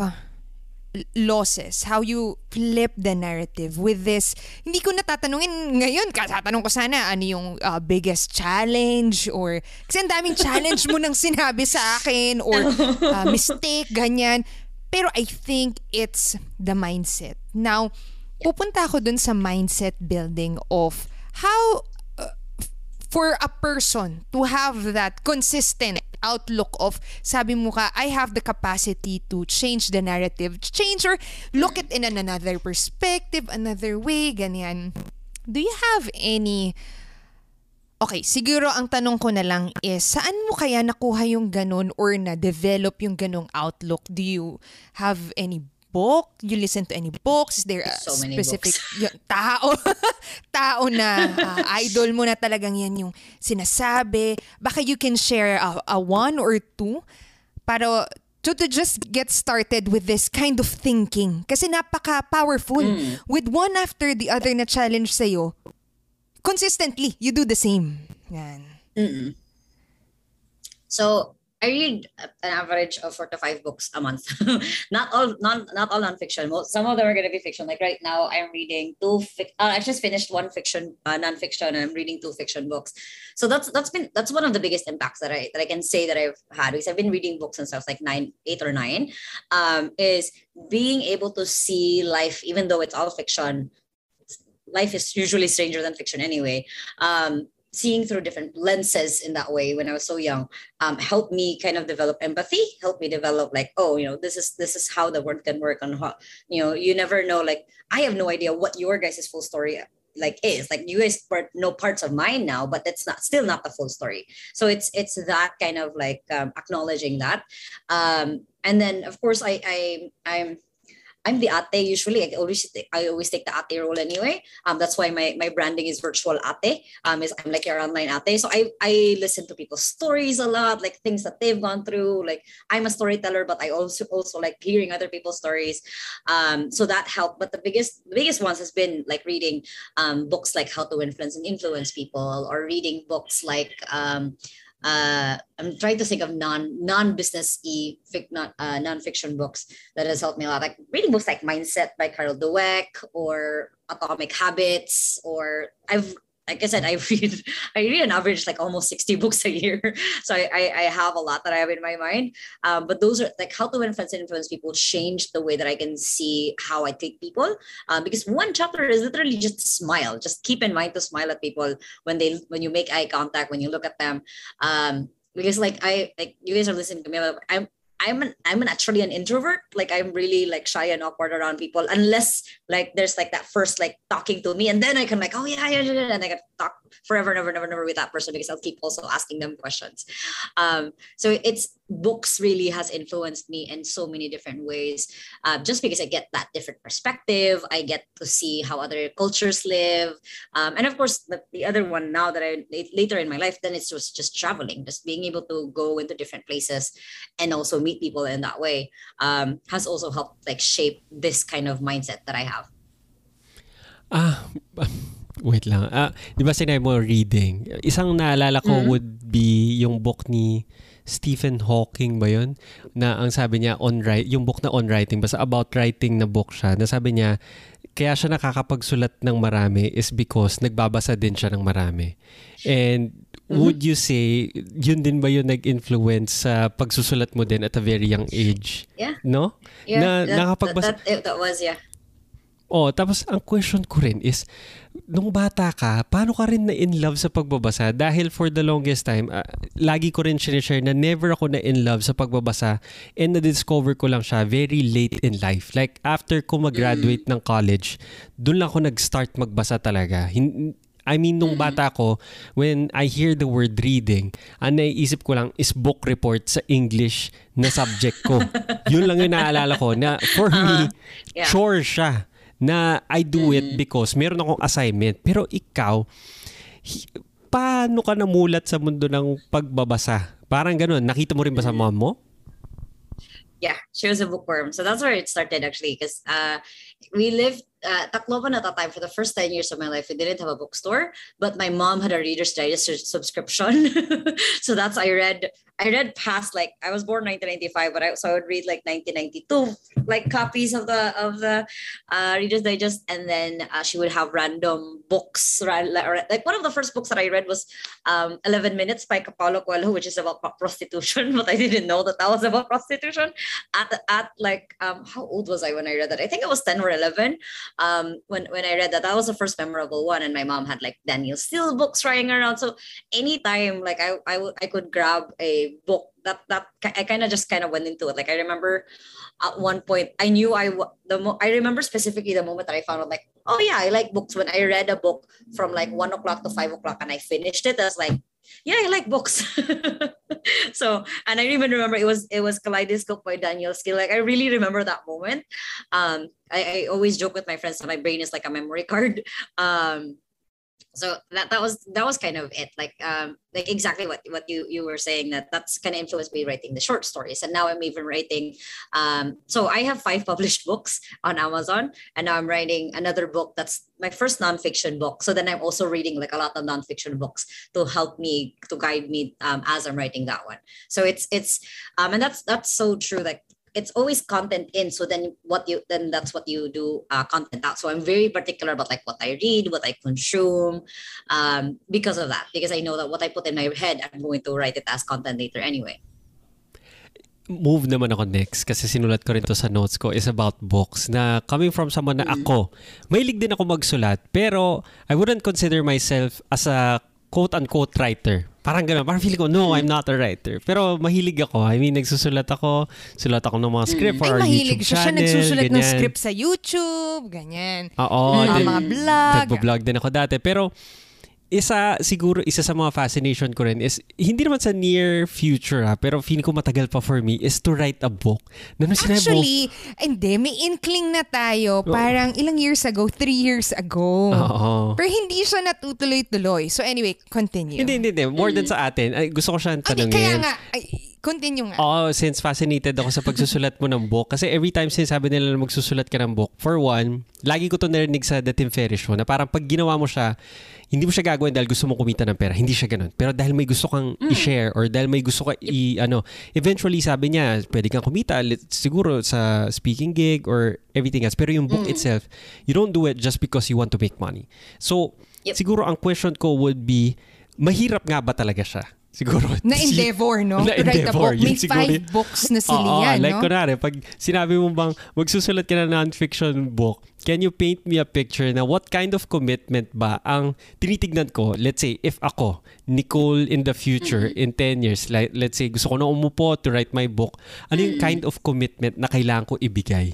Speaker 2: losses, how you flip the narrative with this. Hindi ko natatanungin ngayon, tatanong ko sana ano yung uh, biggest challenge or kasi ang daming challenge mo nang sinabi sa akin or uh, (laughs) mistake, ganyan. Pero I think it's the mindset. Now, pupunta ako dun sa mindset building of how uh, for a person to have that consistent outlook of sabi mo ka I have the capacity to change the narrative change or look it in an another perspective another way ganyan do you have any Okay, siguro ang tanong ko na lang is, saan mo kaya nakuha yung ganun or na-develop yung ganung outlook? Do you have any book? You listen to any books? Is there a
Speaker 3: so
Speaker 2: specific yung, tao (laughs) tao na uh, idol mo na talagang yan yung sinasabi? Baka you can share a, a one or two para to, to just get started with this kind of thinking. Kasi napaka-powerful. Mm. With one after the other na challenge sa'yo, consistently, you do the same. Yan.
Speaker 3: Mm-mm. So, I read an average of four to five books a month. (laughs) not all non not all nonfiction. Most, some of them are going to be fiction. Like right now, I'm reading two. Fic- uh, I just finished one fiction uh, nonfiction, and I'm reading two fiction books. So that's that's been that's one of the biggest impacts that I that I can say that I've had because I've been reading books since I was like nine, eight or nine. Um, is being able to see life, even though it's all fiction. Life is usually stranger than fiction anyway. Um, seeing through different lenses in that way when I was so young um, helped me kind of develop empathy, helped me develop like, oh, you know, this is this is how the world can work on how, you know, you never know. Like I have no idea what your guys' full story like is. Like you guys part, know parts of mine now, but it's not still not the full story. So it's it's that kind of like um, acknowledging that. Um, and then of course I I I'm I'm the ate usually. I always I always take the ate role anyway. Um, that's why my, my branding is virtual ate. Um, is I'm like your online ate. So I I listen to people's stories a lot, like things that they've gone through. Like I'm a storyteller, but I also also like hearing other people's stories. Um, so that helped. But the biggest the biggest ones has been like reading um books like How to Influence and Influence People, or reading books like um uh, I'm trying to think of non non business e fic, not uh, books that has helped me a lot. Like reading books like Mindset by Carol Dweck or Atomic Habits, or I've like I said, I (laughs) read I read an average like almost 60 books a year. So I, I, I have a lot that I have in my mind. Um, but those are like how to influence and influence people change the way that I can see how I take people. Um, because one chapter is literally just smile. Just keep in mind to smile at people when they when you make eye contact, when you look at them. Um, because like I like you guys are listening to me. I'm I'm an I'm naturally an introvert. Like I'm really like shy and awkward around people unless like there's like that first like talking to me and then I can like oh yeah yeah, yeah and I can talk forever and never never never with that person because I'll keep also asking them questions. Um, so it's books really has influenced me in so many different ways. Uh, just because i get that different perspective i get to see how other cultures live. Um, and of course the, the other one now that i later in my life then it's just just traveling just being able to go into different places and also meet people in that way um, has also helped like shape this kind of mindset that i have.
Speaker 1: Ah (laughs) wait lang ah, di ba sinabi mo reading isang naalala ko mm-hmm. would be yung book ni Stephen Hawking ba yun? Na ang sabi niya, on write, yung book na on writing, basta about writing na book siya, na sabi niya, kaya siya nakakapagsulat ng marami is because nagbabasa din siya ng marami. And mm-hmm. would you say, yun din ba yung nag-influence sa pagsusulat mo din at a very young age?
Speaker 3: Yeah.
Speaker 1: No?
Speaker 3: Yeah, na, that, nakapagbasa. That, that, that was, yeah.
Speaker 1: Oh, tapos ang question ko rin is, nung bata ka, paano ka rin na in love sa pagbabasa? Dahil for the longest time, uh, lagi ko rin sinishare na never ako na in love sa pagbabasa and na-discover ko lang siya very late in life. Like after ko mag-graduate ng college, doon lang ako nag-start magbasa talaga. Hin- I mean, nung bata ko, when I hear the word reading, ang naiisip ko lang is book report sa English na subject ko. (laughs) Yun lang yung naalala ko na for me, uh, yeah. chore siya na I do it mm-hmm. because meron akong assignment. Pero ikaw, paano ka namulat sa mundo ng pagbabasa? Parang ganun. Nakita mo rin ba sa mom mo?
Speaker 3: Yeah, she was a bookworm. So that's where it started actually because uh, we lived uh, Tacloban at that time for the first 10 years of my life we didn't have a bookstore but my mom had a reader's digest subscription (laughs) so that's i read i read past like i was born 1995 but i so i would read like 1992 like copies of the of the uh, reader's digest and then uh, she would have random books Right, like one of the first books that i read was um, 11 minutes by Paulo Coelho which is about (laughs) prostitution but i didn't know that that was about prostitution at at like um, how old was i when i read that i think it was 10 or 11 um, when when I read that, that was the first memorable one. And my mom had like Danielle Steel books lying around. So anytime like I I, w- I could grab a book that that I kind of just kind of went into it. Like I remember at one point I knew I the mo- I remember specifically the moment that I found out like oh yeah I like books when I read a book from like one o'clock to five o'clock and I finished it. I was like yeah, I like books. (laughs) so, and I even remember it was it was Kaleidoscope by Danielle Steel. Like I really remember that moment. Um, I, I always joke with my friends that my brain is like a memory card. (laughs) Um, so that that was that was kind of it. Like um like exactly what what you you were saying that that's kind of influenced me writing the short stories. And now i'm even writing um so i have five (laughs) published books on amazon. And now i'm writing another book that's my first nonfiction book. So then i'm also reading like a lot of nonfiction books to help me to guide me um, as i'm writing that one. So it's it's um and that's that's so true. Like it's always content in so then what you then that's what you do uh, content out so i'm very particular about like what i read what i consume um, because of that because i know that what i put in my head i'm going to write it as content later anyway
Speaker 1: move naman ako next kasi sinulat ko rin to sa notes ko is about books na coming from someone na mm. ako mahilig din ako magsulat pero I wouldn't consider myself as a quote-unquote writer. Parang gano'n. Parang feeling ko, no, I'm not a writer. Pero mahilig ako. I mean, nagsusulat ako. Sulat ako ng mga script for Ay, our YouTube
Speaker 2: siya.
Speaker 1: channel.
Speaker 2: Siya nagsusulat ganyan. ng script sa YouTube. Ganyan.
Speaker 1: Oo.
Speaker 2: Mm, mga vlog.
Speaker 1: Nagpo-vlog din ako dati. Pero isa siguro isa sa mga fascination ko rin is hindi naman sa near future ha, pero feeling ko matagal pa for me is to write a book.
Speaker 2: Na Actually, book, hindi may inkling na tayo. Parang ilang years ago, three years ago.
Speaker 1: Oo.
Speaker 2: Pero hindi siya natutuloy-tuloy. So anyway, continue.
Speaker 1: Hindi, hindi, hindi. More mm. than sa atin. Ay, gusto ko siya tanungin. Okay,
Speaker 2: kaya nga, ay, Continue nga.
Speaker 1: Oh, since fascinated ako sa pagsusulat mo ng book. Kasi every time sinasabi nila na magsusulat ka ng book, for one, lagi ko to narinig sa The Tim Ferriss Show na parang pag ginawa mo siya, hindi mo siya gagawin dahil gusto mo kumita ng pera. Hindi siya ganun. Pero dahil may gusto kang mm. i-share or dahil may gusto ka i, ano, eventually sabi niya, pwede kang kumita siguro sa speaking gig or everything else. Pero yung book mm. itself, you don't do it just because you want to make money. So, yep. siguro ang question ko would be, mahirap nga ba talaga siya? Siguro.
Speaker 2: Na (laughs) endeavor, no?
Speaker 1: Na to write a book.
Speaker 2: May siguro, five books na sila uh, yan,
Speaker 1: like
Speaker 2: no?
Speaker 1: kunwari, pag sinabi mo bang magsusulat ka na non-fiction book, can you paint me a picture na what kind of commitment ba ang tinitignan ko? Let's say, if ako, Nicole in the future, mm-hmm. in 10 years, like, let's say, gusto ko na umupo to write my book, ano yung kind of commitment na kailangan ko ibigay?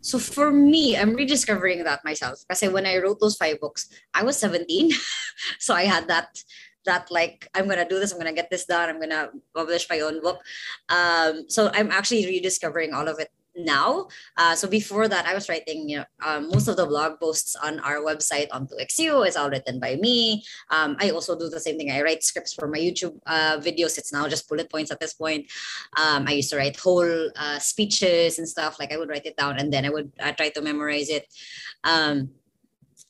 Speaker 3: So for me, I'm rediscovering that myself. Because when I wrote those five books, I was 17. (laughs) so I had that that like I'm gonna do this, I'm gonna get this done, I'm gonna publish my own book. Um, so I'm actually rediscovering all of it now. Uh, so before that, I was writing you know, um, most of the blog posts on our website on 2XU is all written by me. Um, I also do the same thing. I write scripts for my YouTube uh, videos. It's now just bullet points at this point. Um, I used to write whole uh, speeches and stuff. Like I would write it down and then I would uh, try to memorize it. Um,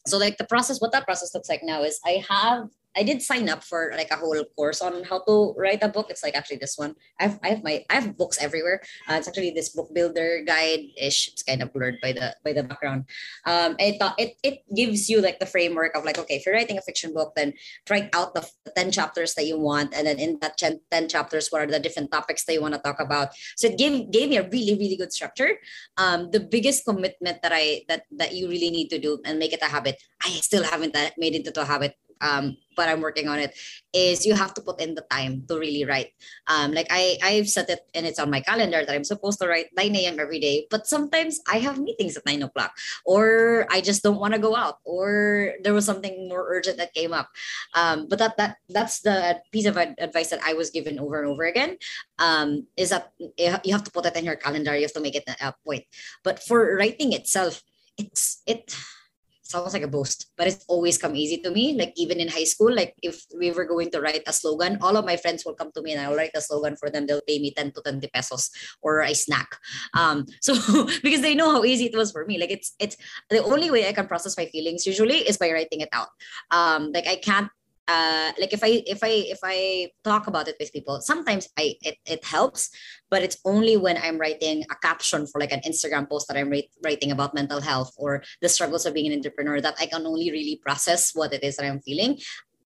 Speaker 3: so like the process, what that process looks like now is I have I did sign up for like a whole course on how to write a book. It's like actually this one. I've I have my I have books everywhere. Uh, it's actually this book builder guide ish. It's kind of blurred by the by the background. Um, it it it gives you like the framework of like okay, if you're writing a fiction book, then write out the ten chapters that you want, and then in that 10, 10 chapters, what are the different topics that you want to talk about? So it gave gave me a really really good structure. Um, the biggest commitment that I that that you really need to do and make it a habit. I still haven't uh, made it into a habit um, but I'm working on it, is you have to put in the time to really write. Um, like I, I've set it and it's on my calendar that I'm supposed to write 9 a.m. every day, but sometimes I have meetings at 9 o'clock or I just don't want to go out or there was something more urgent that came up. Um, but that, that that's the piece of advice that I was given over and over again um, is that you have to put it in your calendar. You have to make it a point. But for writing itself, it's, it, sounds like a boast, but it's always come easy to me. Like even in high school, like if we were going to write a slogan, all of my friends will come to me and I'll write a slogan for them. They'll pay me 10 to 20 pesos or a snack. Um, (laughs) so because they know how easy it was for me. Like it's it's the only way I can process my feelings usually is by writing it out. Um, like I can't uh, like if I if I if I talk about it with people, sometimes I it, it helps, but it's only when I'm writing a caption for like an Instagram post that I'm writing about mental health or the struggles of being an entrepreneur that I can only really process what it is that I'm feeling.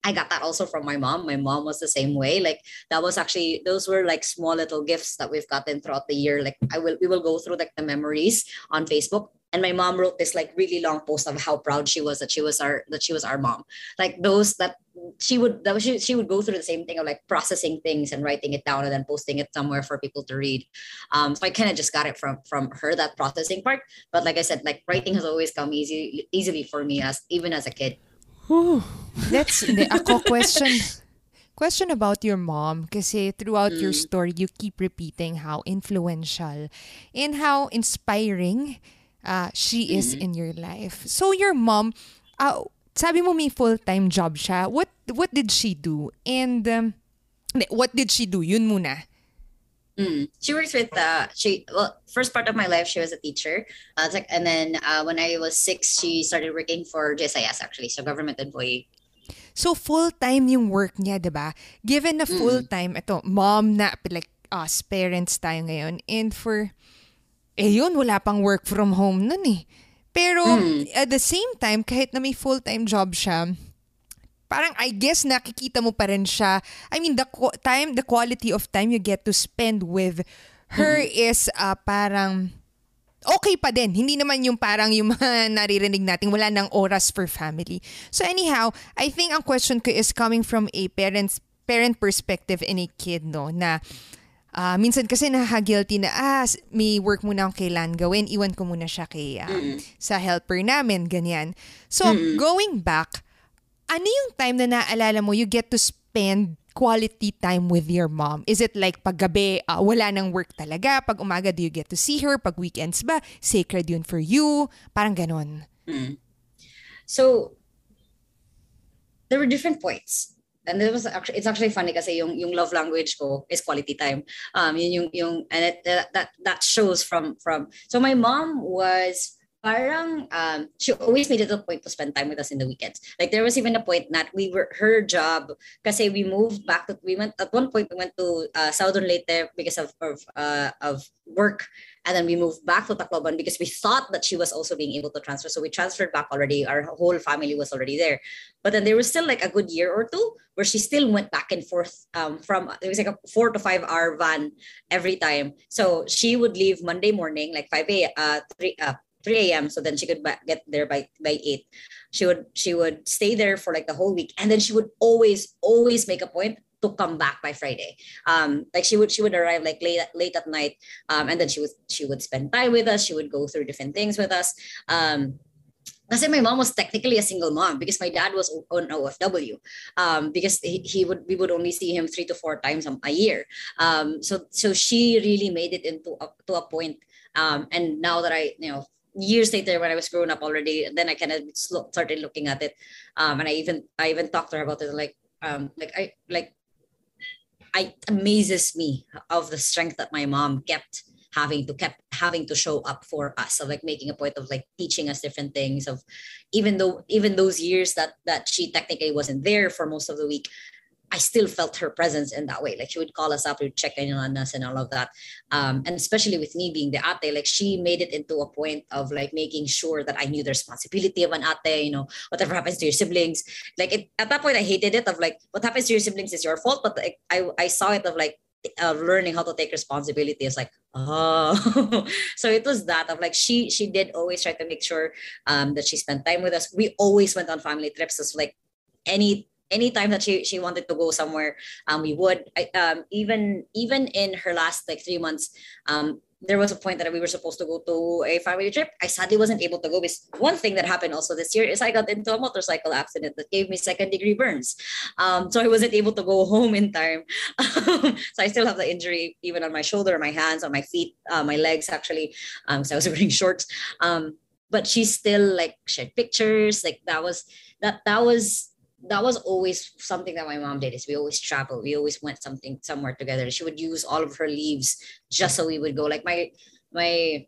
Speaker 3: I got that also from my mom. My mom was the same way. Like that was actually those were like small little gifts that we've gotten throughout the year. Like I will we will go through like the memories on Facebook and my mom wrote this like really long post of how proud she was that she was our that she was our mom. Like those that she would that was, she, she would go through the same thing of like processing things and writing it down and then posting it somewhere for people to read. Um so i kind of just got it from from her that processing part. But like i said like writing has always come easy easily for me as even as a kid.
Speaker 2: That's the ako question. (laughs) Question about your mom kasi throughout mm. your story you keep repeating how influential and how inspiring uh, she is mm-hmm. in your life. So your mom, uh, sabi mo may full-time job siya. What what did she do? And um, what did she do? Yun muna.
Speaker 3: Mm. She works with uh she well first part of my life she was a teacher uh, like, and then uh, when I was six she started working for GSIS actually so government employee
Speaker 2: So full-time yung work niya, 'di ba? Given na full-time ito, mom na like us parents tayo ngayon and for eh yun, wala pang work from home nun eh. Pero mm. at the same time, kahit na may full-time job siya, parang I guess nakikita mo pa rin siya. I mean, the time, the quality of time you get to spend with her mm. is uh, parang okay pa din. Hindi naman yung parang yung (laughs) mga naririnig natin, wala nang oras for family. So anyhow, I think ang question ko is coming from a parent's parent perspective in a kid, no, na Uh, minsan kasi nakaka-guilty na, ah, may work muna akong kailan gawin, iwan ko muna siya kay, uh, sa helper namin, ganyan. So, mm-hmm. going back, ano yung time na naalala mo you get to spend quality time with your mom? Is it like pag gabi, uh, wala nang work talaga? Pag umaga, do you get to see her? Pag weekends ba, sacred yun for you? Parang ganon.
Speaker 3: Mm. So, there were different points and it was actually it's actually funny kasi yung yung love language ko is quality time. Um yun yung yung and it, that that shows from from so my mom was parang um, she always made it a point to spend time with us in the weekends. Like there was even a point that we were her job kasi we moved back to we went at one point we went to uh, Southern Leyte because of of uh, of work and then we moved back to Tacloban because we thought that she was also being able to transfer. So we transferred back already. Our whole family was already there. But then there was still like a good year or two where she still went back and forth um, from it was like a four to five hour van every time. So she would leave Monday morning, like 5 a uh, 3 uh, 3 a.m. So then she could get there by by 8. She would she would stay there for like the whole week, and then she would always always make a point to come back by Friday. Um, like she would she would arrive like late late at night, um, and then she would she would spend time with us. She would go through different things with us. Um, Kasi my mom was technically a single mom because my dad was on OFW. Um, because he, he would we would only see him three to four times a year. Um, so so she really made it into a, to a point. Um, and now that I you know years later when I was growing up already, then I kind of started looking at it. Um, and I even I even talked to her about it like um like I like I amazes me of the strength that my mom kept having to kept having to show up for us of like making a point of like teaching us different things of even though even those years that that she technically wasn't there for most of the week I still felt her presence in that way. Like she would call us up, she would check in on us and all of that. Um, and especially with me being the ate, like she made it into a point of like making sure that I knew the responsibility of an ate, you know, whatever happens to your siblings. Like it, at that point, I hated it of like, what happens to your siblings is your fault. But like, I, I saw it of like, uh, learning how to take responsibility is like oh (laughs) so it was that of like she she did always try to make sure um that she spent time with us we always went on family trips as like any anytime that she she wanted to go somewhere, um, we would. I, um, even even in her last like three months, um, there was a point that we were supposed to go to a family trip. I sadly wasn't able to go because one thing that happened also this year is I got into a motorcycle accident that gave me second degree burns. Um, so I wasn't able to go (laughs) home in time. (laughs) so I still have the injury even on my shoulder, my hands, on my feet, uh, my legs actually. Um, so I was (laughs) wearing shorts. Um, but she still like shared pictures. Like that was that that was that was always something that my mom did is we always travel we always went something somewhere together. She would use all of her leaves just so we would go. Like my my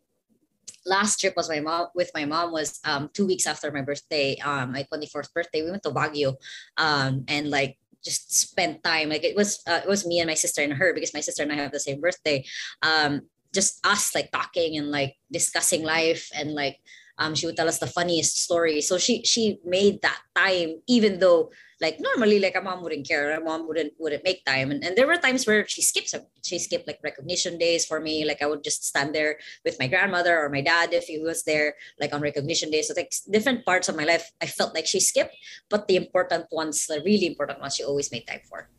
Speaker 3: last trip was my mom with my mom was um two weeks after my birthday um my 24th birthday we went to Baguio um and like just spent time. Like it was uh, it was me and my sister and her because my sister and I have the same birthday. Um just us like talking and like discussing life and like um, she would tell us the funniest stories. So she she made that time, even though like normally like a mom wouldn't care, a mom wouldn't wouldn't make time. And, and there were times where she skips she skipped like recognition days for me. Like I would just stand there with my grandmother or my dad if he was there, like on recognition days. So like different parts of my life, I felt like she skipped, but the important ones, the really important ones, she always made time for.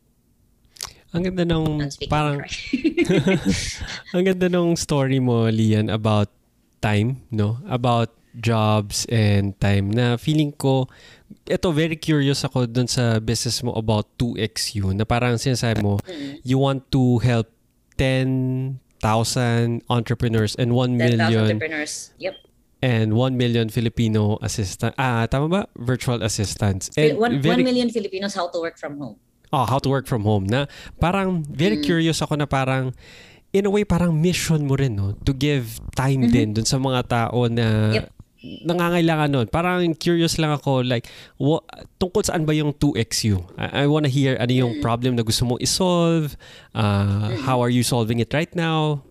Speaker 1: Ang ganda nung parang (laughs) (laughs) ang ganda nung story mo, Lian, about time, no? About jobs and time na feeling ko ito very curious ako dun sa business mo about 2XU na parang sinasabi mo you want to help 10,000 entrepreneurs and 1 million
Speaker 3: entrepreneurs. Yep.
Speaker 1: And 1 million Filipino assistant. Ah, tama ba? Virtual assistants. And
Speaker 3: 1, very, 1 million Filipinos how to work from home.
Speaker 1: Oh, how to work from home na parang very mm. curious ako na parang in a way parang mission mo rin no to give time mm-hmm. din dun sa mga tao na yep nangangailangan nun. Parang curious lang ako, like, what, tungkol saan ba yung 2XU? I, I wanna hear ano yung problem na gusto mo isolve. Uh, how are you solving it right now?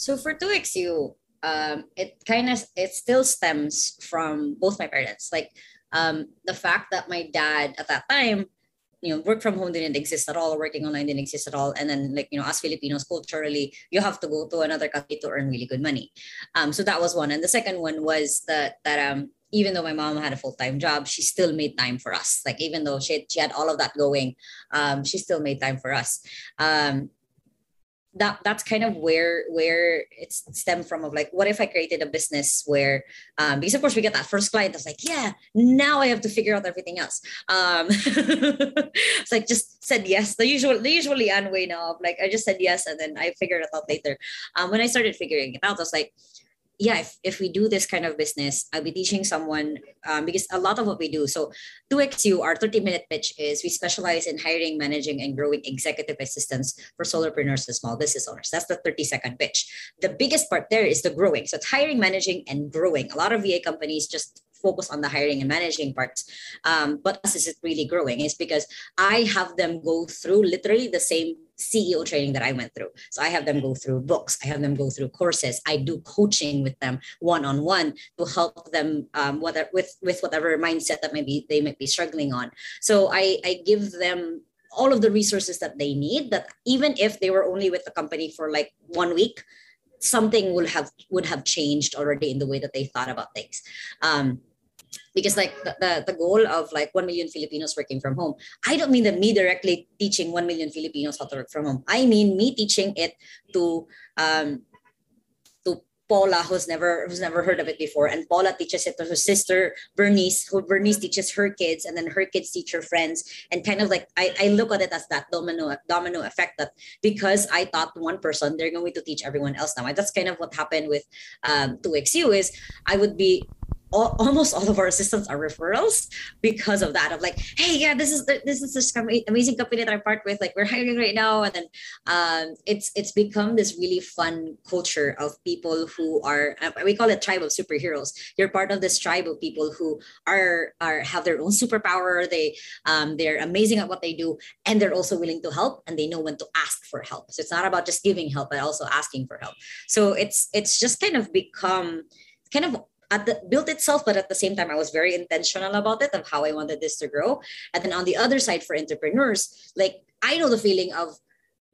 Speaker 3: So for 2XU, um, it kind of, it still stems from both my parents. Like, um, the fact that my dad at that time you know work from home didn't exist at all or working online didn't exist at all. And then like you know as filipinos culturally you have to go to another country to earn really good money. Um, so that was one. And the second one was that that um even though my mom had a full-time job she still made time for us. Like even though she she had all of that going um, she still made time for us. Um, that that's kind of where where it's stemmed from of like what if i created a business where um because of course we get that first client that's like yeah now i have to figure out everything else. Um (laughs) it's like just said yes the usual the usually Lian way now of like i just said yes and then i figured it out later. Um when i started figuring it out i was like yeah, if, if we do this kind of business, I'll be teaching someone um, because a lot of what we do. So 2XU, our 30 minute pitch is we specialize in hiring, managing, and growing executive assistants for solopreneurs and small business owners. That's the 30 second pitch. The biggest part there is the growing. So it's hiring, managing, and growing. A lot of VA companies just focus on the hiring and managing parts. Um, but us is it really growing is because I have them go through literally the same CEO training that I went through. So I have them go through books, I have them go through courses, I do coaching with them one on one to help them um, whether with with whatever mindset that maybe they might be struggling on. So I I give them all of the resources that they need. That even if they were only with the company for like one week, something would have would have changed already in the way that they thought about things. Um, because like the, the, the goal of like 1 million Filipinos working from home, I don't mean that me directly teaching 1 million Filipinos how to work from home. I mean me teaching it to um, to Paula, who's never who's never heard of it before, and Paula teaches it to her sister Bernice, who Bernice teaches her kids, and then her kids teach her friends, and kind of like I, I look at it as that domino domino effect that because I taught one person, they're going to teach everyone else now. And that's kind of what happened with um, 2XU is I would be all, almost all of our assistants are referrals because of that of like hey yeah this is this is this amazing company that i part with like we're hiring right now. And then um, it's it's become this really fun culture of people who are uh, we call it tribe of superheroes. You're part of this tribe of people who are are have their own superpower. They um, they're amazing at what they do and they're also willing to help and they know when to ask for help. So it's not about just giving help but also asking for help. So it's it's just kind of become kind of at the built itself, but at the same time, I was very intentional about it of how I wanted this to grow. And then on the other side for entrepreneurs, like I know the feeling of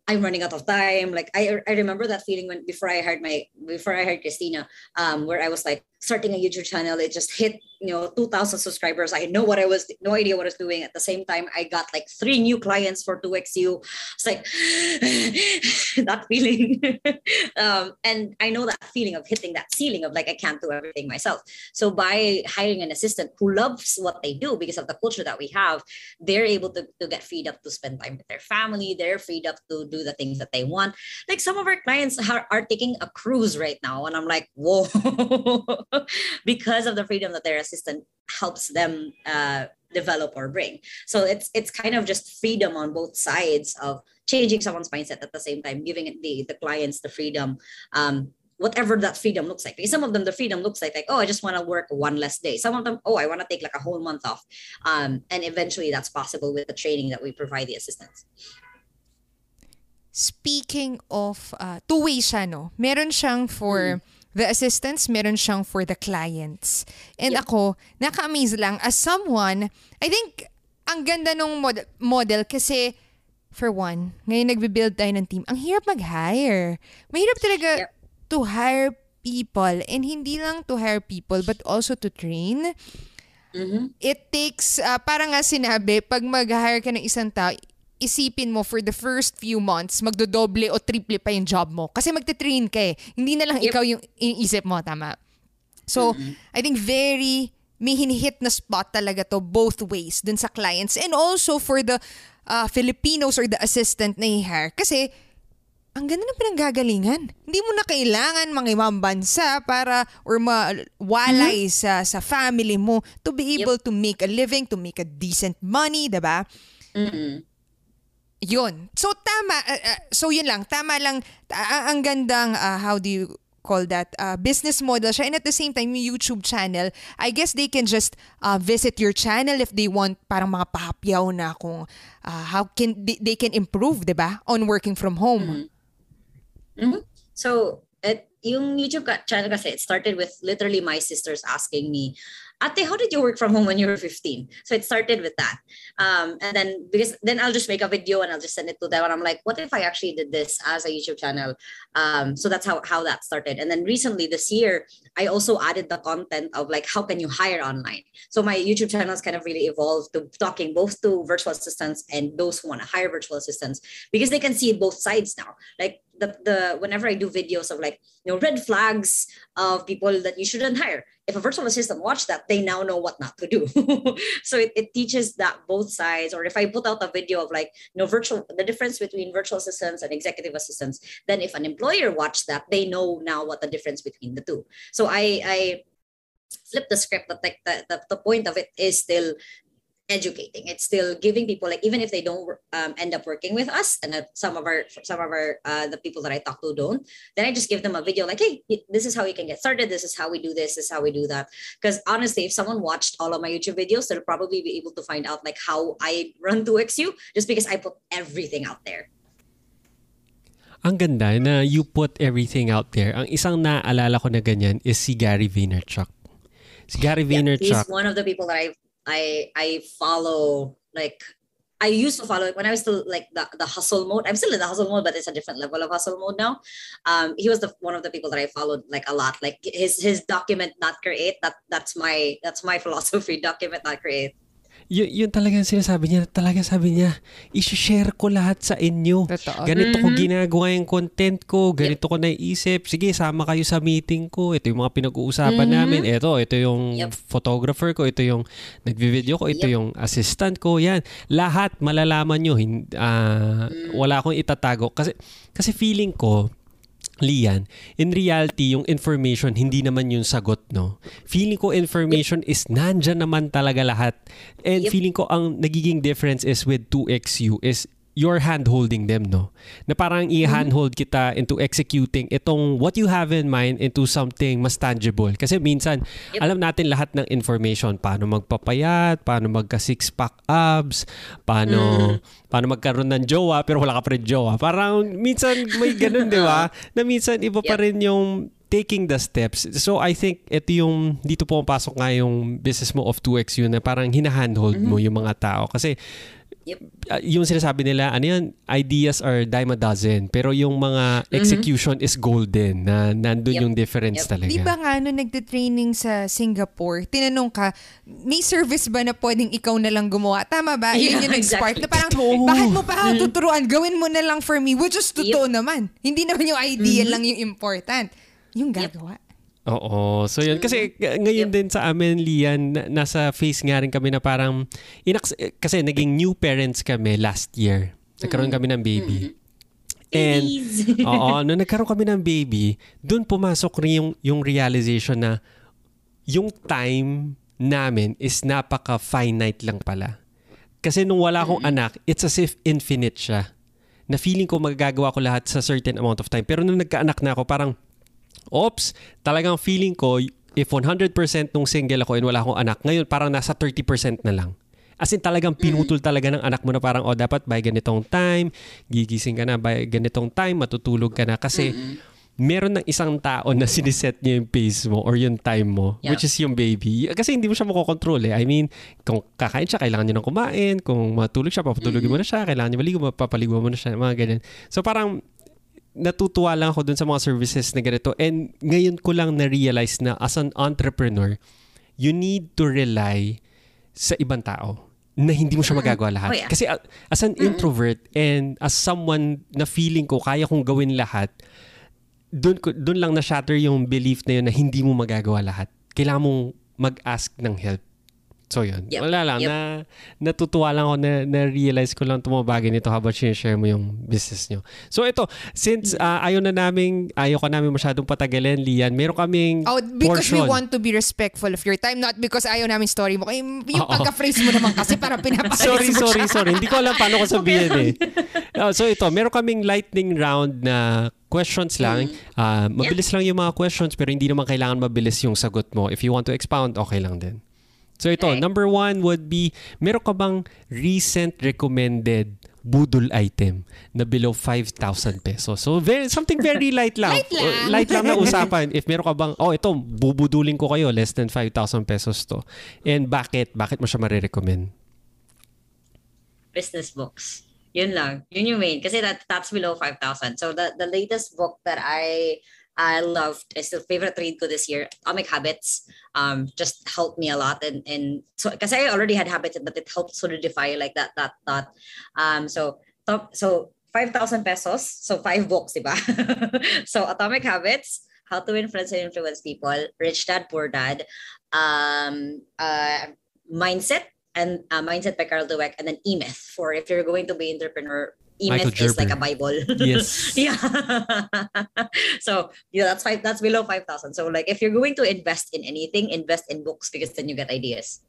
Speaker 3: I'm running out of time. Like I, I remember that feeling when before I heard my before I heard Christina, um, where I was like starting a YouTube channel. It just hit you know 2,000 subscribers. I know what I was no idea what I was doing. At the same time, I got like three new clients for 2XU. It's like (sighs) that feeling, (laughs) um, and I know that feeling of hitting that ceiling of like I can't do everything myself. So by hiring an assistant who loves what they do because of the culture that we have, they're able to, to get freed up to spend time with their family. They're freed up to do the things that they want. Like some of our clients are, are taking a cruise right now, and I'm like, whoa. (laughs) (laughs) because of the freedom that their assistant helps them uh, develop or bring. So it's it's kind of just freedom on both sides of changing someone's mindset at the same time, giving the the clients the freedom. Um, whatever that freedom looks like. Because some of them, the freedom looks like, like, oh, I just want to work one less day. Some of them, oh, I want to take like a whole month off. Um, and eventually that's possible with the training that we provide the assistants.
Speaker 2: Speaking of uh, two-way siya, no? Meron siyang for... Mm the assistants, meron siyang for the clients. And yep. ako, naka-amaze lang as someone, I think, ang ganda nung mod- model kasi, for one, ngayon nagbe-build tayo ng team, ang hirap mag-hire. Mahirap talaga yep. to hire people and hindi lang to hire people but also to train. Mm-hmm. It takes, uh, parang nga sinabi, pag mag-hire ka ng isang tao, isipin mo for the first few months, magdodoble o triple pa yung job mo. Kasi magte-train ka eh. Hindi na lang yep. ikaw yung iniisip mo, tama? So, mm-hmm. I think very, may hinihit na spot talaga to both ways dun sa clients and also for the uh, Filipinos or the assistant na i-hire. Kasi, ang ganda ng pinanggagalingan. Hindi mo na kailangan mga ibang bansa para or mawalay mm-hmm. sa sa family mo to be able yep. to make a living, to make a decent money, 'di ba? Mm-hmm. Yun. So tama uh, uh, so yun lang, tama lang uh, ang gandang uh, how do you call that uh, business model siya and at the same time yung YouTube channel I guess they can just uh, visit your channel if they want parang mga pahapyaw na kung uh, how can they, they can improve 'di ba on working from home
Speaker 3: mm-hmm. Mm-hmm. so it yung YouTube channel kasi it started with literally my sisters asking me Ate, how did you work from home when you were 15? So it started with that. Um, and then because then I'll just make a video and I'll just send it to them. And I'm like, what if I actually did this as a YouTube channel? Um, so that's how, how that started. And then recently this year, I also added the content of like, how can you hire online? So my YouTube channel has kind of really evolved to talking both to virtual assistants and those who want to hire virtual assistants because they can see both sides now. Like the, the whenever I do videos of like, you know, red flags of people that you shouldn't hire if a virtual assistant watch that, they now know what not to do. (laughs) so it, it teaches that both sides. Or if I put out a video of like, you know, virtual the difference between virtual assistants and executive assistants, then if an employer watched that, they know now what the difference between the two. So I I flip the script like the, the, the point of it is still educating it's still giving people like even if they don't um, end up working with us and uh, some of our some of our uh, the people that i talk to don't then i just give them a video like hey this is how you can get started this is how we do this, this is how we do that because honestly if someone watched all of my youtube videos they'll probably be able to find out like how i run 2xu just because i put everything out there
Speaker 1: Ang ganda na you put everything out there. Ang isang naaalala ko na ganyan is si Gary Vaynerchuk. Si Gary Vaynerchuk.
Speaker 3: Yeah, he's one of the people that I've I I follow like I used to follow it when I was still like the, the hustle mode. I'm still in the hustle mode, but it's a different level of hustle mode now. Um, he was the one of the people that I followed like a lot. Like his his document not create. That that's my that's my (laughs) philosophy. Document not create.
Speaker 1: Y- yun talaga sinasabi niya. Talaga sabi niya, i-share ko lahat sa inyo.
Speaker 2: Totoo.
Speaker 1: Ganito ko
Speaker 3: Mhm.
Speaker 1: ginagawa yung content ko. Ganito ko naiisip. Sige, sama kayo sa meeting ko. Ito yung mga pinag-uusapan
Speaker 3: Mhm.
Speaker 1: namin. Ito, ito yung
Speaker 3: Yep.
Speaker 1: photographer ko. Ito yung nagvi-video ko. Ito
Speaker 3: Yep.
Speaker 1: yung assistant ko. Yan. Lahat malalaman nyo. Hin-
Speaker 3: Mm.
Speaker 1: Wala akong itatago. Kasi, kasi feeling ko, Lian, in reality, yung information, hindi naman yung sagot, no? Feeling ko information is nandyan naman talaga lahat. And
Speaker 3: Yep.
Speaker 1: feeling ko ang nagiging difference is with 2XU is you're hand-holding them, no? Na parang i-handhold kita into executing itong what you have in mind into something mas tangible. Kasi minsan,
Speaker 3: Yep.
Speaker 1: alam natin lahat ng information. Paano magpapayat, paano magka six-pack abs, paano, paano magkaroon ng jowa, pero wala ka pa rin jowa. Parang minsan may ganun, di ba? (laughs) Na minsan iba pa rin yung taking the steps. So I think ito yung dito pumapasok nga yung business mo of 2X yun na parang hinahandhold mo yung mga tao. Kasi
Speaker 3: Yep.
Speaker 1: uh, yung sinasabi nila, ano yan, ideas are dime a dozen. Pero yung mga execution is golden na nandun
Speaker 3: Yep.
Speaker 1: yung difference
Speaker 3: Yep.
Speaker 1: talaga.
Speaker 2: Di ba nga no, nagte-training sa Singapore, tinanong ka, may service ba na pwedeng ikaw na lang gumawa? Tama ba? Yun
Speaker 3: Yeah,
Speaker 2: yung nag-spark
Speaker 3: exactly.
Speaker 2: na parang,
Speaker 1: Totoo.
Speaker 2: bakit mo pa ako tuturuan? Gawin mo na lang for me. Which is totoo
Speaker 3: Yep.
Speaker 2: naman. Hindi naman yung idea lang yung important. Yung
Speaker 3: Yep.
Speaker 1: Oo. So yun. Kasi g- ngayon
Speaker 3: Yep.
Speaker 1: din sa amin, Lian, na- nasa phase nga rin kami na parang, inaks- eh, kasi naging new parents kami last year. Nagkaroon kami ng baby. And,
Speaker 3: Babies. (laughs)
Speaker 1: oo, nung nagkaroon kami ng baby, dun pumasok rin yung, yung realization na yung time namin is napaka-finite lang pala. Kasi nung wala akong anak, it's as if infinite siya. Na feeling ko magagawa ko lahat sa certain amount of time. Pero nung nagkaanak na ako, parang, Oops, talagang feeling ko, if 100% nung single ako and wala akong anak, ngayon parang nasa 30% na lang. As in talagang pinutol talaga ng anak mo na parang, oh dapat by ganitong time, gigising ka na by ganitong time, matutulog ka na. Kasi meron ng isang tao na siniset niya yung pace mo or yung time mo,
Speaker 3: Yeah.
Speaker 1: which is yung baby. Kasi hindi mo siya makokontrol eh. I mean, kung kakain siya, kailangan niya nang kumain. Kung matulog siya, papatulogin mo na siya. Kailangan niya maligo, papaligo mo na siya. Mga ganyan. So parang natutuwa lang ako dun sa mga services na ganito. And ngayon ko lang na-realize na as an entrepreneur, you need to rely sa ibang tao na hindi mo siya magagawa lahat.
Speaker 3: Oh, yeah.
Speaker 1: Kasi uh, as an introvert and as someone na feeling ko kaya kong gawin lahat, doon doon lang na shatter yung belief na yun na hindi mo magagawa lahat. Kailangan mong mag-ask ng help. So yun.
Speaker 3: Yep.
Speaker 1: Wala lang
Speaker 3: Yep.
Speaker 1: na natutuwa lang ako na na-realize ko lang itong mga bagay nito habang share mo yung business nyo. So ito, since uh, ayaw na namin, ayaw ka namin masyadong patagalin, Lian, meron kaming
Speaker 2: Oh, because we
Speaker 1: portion.
Speaker 2: want to be respectful of your time, not because ayaw namin story mo. Yung, yung
Speaker 1: Oo.
Speaker 2: pagka-phrase mo naman kasi para (laughs) pinapaalis
Speaker 1: sorry,
Speaker 2: mo
Speaker 1: sorry,
Speaker 2: siya.
Speaker 1: sorry. Hindi ko alam paano ko (laughs) sabihin eh. Oh, so ito, meron kaming lightning round na questions lang. Ah, mabilis lang yung mga questions pero hindi naman kailangan mabilis yung sagot mo. If you want to expound, okay lang din. So ito,
Speaker 3: Okay.
Speaker 1: number one would be, meron ka bang recent recommended budol item na below 5,000 pesos? So very, something very (laughs) light lang.
Speaker 2: Light lang.
Speaker 1: Uh, light lang na usapan. If meron ka bang, oh ito, bubudulin ko kayo, less than 5,000 pesos to. And bakit? Bakit mo siya marirecommend?
Speaker 3: business books. Yun lang. Yun yung main. Kasi that, that's below 5,000. So the, the latest book that I I loved is the favorite read ko this year, Atomic Habits. Um, just helped me a lot. And, and so, because I already had habits, but it helped sort of solidify like that, that thought. Um, so, top, so 5,000 pesos. So five books, diba? (laughs) so Atomic Habits, How to Influence and Influence People, Rich Dad, Poor Dad, um, uh, Mindset, and uh, Mindset by Carol Dweck, and then E-Myth for if you're going to be entrepreneur.
Speaker 1: Michael
Speaker 3: E-Myth is like a Bible.
Speaker 1: Yes. (laughs)
Speaker 3: yeah. so yeah, that's five. That's below five thousand. So like if you're going to invest in anything, invest in books because then you get ideas.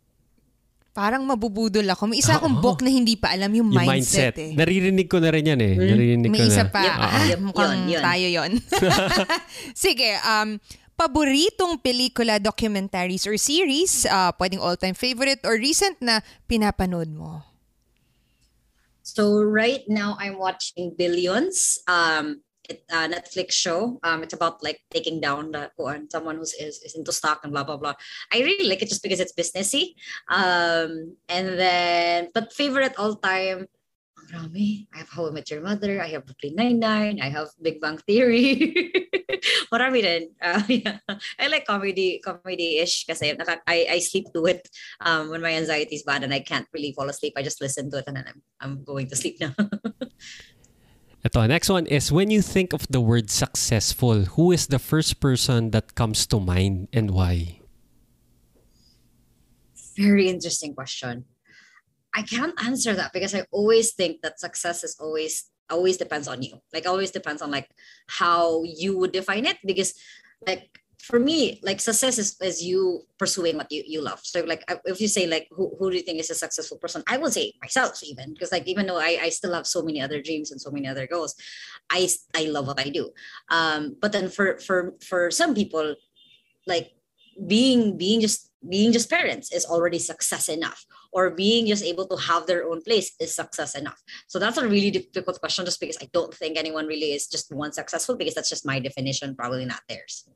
Speaker 2: Parang mabubudol ako. May isa akong
Speaker 1: Oo.
Speaker 2: book na hindi pa alam yung,
Speaker 1: Yung
Speaker 2: mindset,
Speaker 1: mindset.
Speaker 2: eh.
Speaker 1: Naririnig ko na rin yan eh.
Speaker 3: Hmm.
Speaker 1: Naririnig
Speaker 2: May
Speaker 1: ko
Speaker 2: isa
Speaker 1: na.
Speaker 2: pa.
Speaker 3: Yep.
Speaker 2: Ah,
Speaker 3: Yep.
Speaker 2: mukhang
Speaker 3: Yun, yun.
Speaker 2: tayo yon. (laughs) Sige, um, paboritong pelikula, documentaries, or series, uh, pwedeng all-time favorite or recent na pinapanood mo?
Speaker 3: So right now I'm watching Billions. Um, it uh, Netflix show. Um, it's about like taking down the someone who's is, is into stock and blah blah blah. I really like it just because it's businessy. Um, and then but favorite all time. Ang Rami. I have How I Met Your Mother. I have Brooklyn Nine Nine. I have Big Bang Theory. (laughs) Marami din. Uh, (laughs) yeah. I like comedy, comedy-ish kasi naka, I, I sleep to it um, when my anxiety is bad and I can't really fall asleep. I just listen to it and then I'm, I'm going to sleep now. (laughs)
Speaker 1: Ito, next one is when you think of the word successful, who is the first person that comes to mind and why?
Speaker 3: Very interesting question. I can't answer that because I always think that success is always always depends on you. Like always depends on like how you would define it because like for me, like success is, is you pursuing what you, you love. So like if you say like who, who do you think is a successful person? I would say myself even because like even though I, I still have so many other dreams and so many other goals, I I love what I do. Um, but then for for for some people, like being being just being just parents is already success enough or being just able to have their own place is success enough so that's a really difficult question just because i don't think anyone really is just one successful because that's just my definition probably not theirs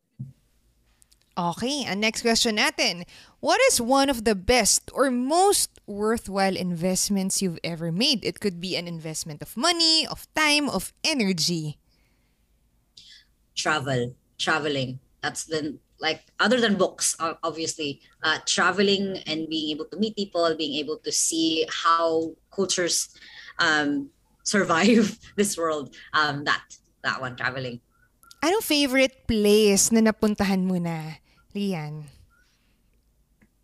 Speaker 2: Okay, and next question natin. What is one of the best or most worthwhile investments you've ever made? It could be an investment of money, of time, of energy.
Speaker 3: Travel, traveling. That's the like other than books obviously uh, traveling and being able to meet people being able to see how cultures um, survive (laughs) this world um, that that one traveling.
Speaker 2: Ano favorite place na napuntahan mo na, Lian?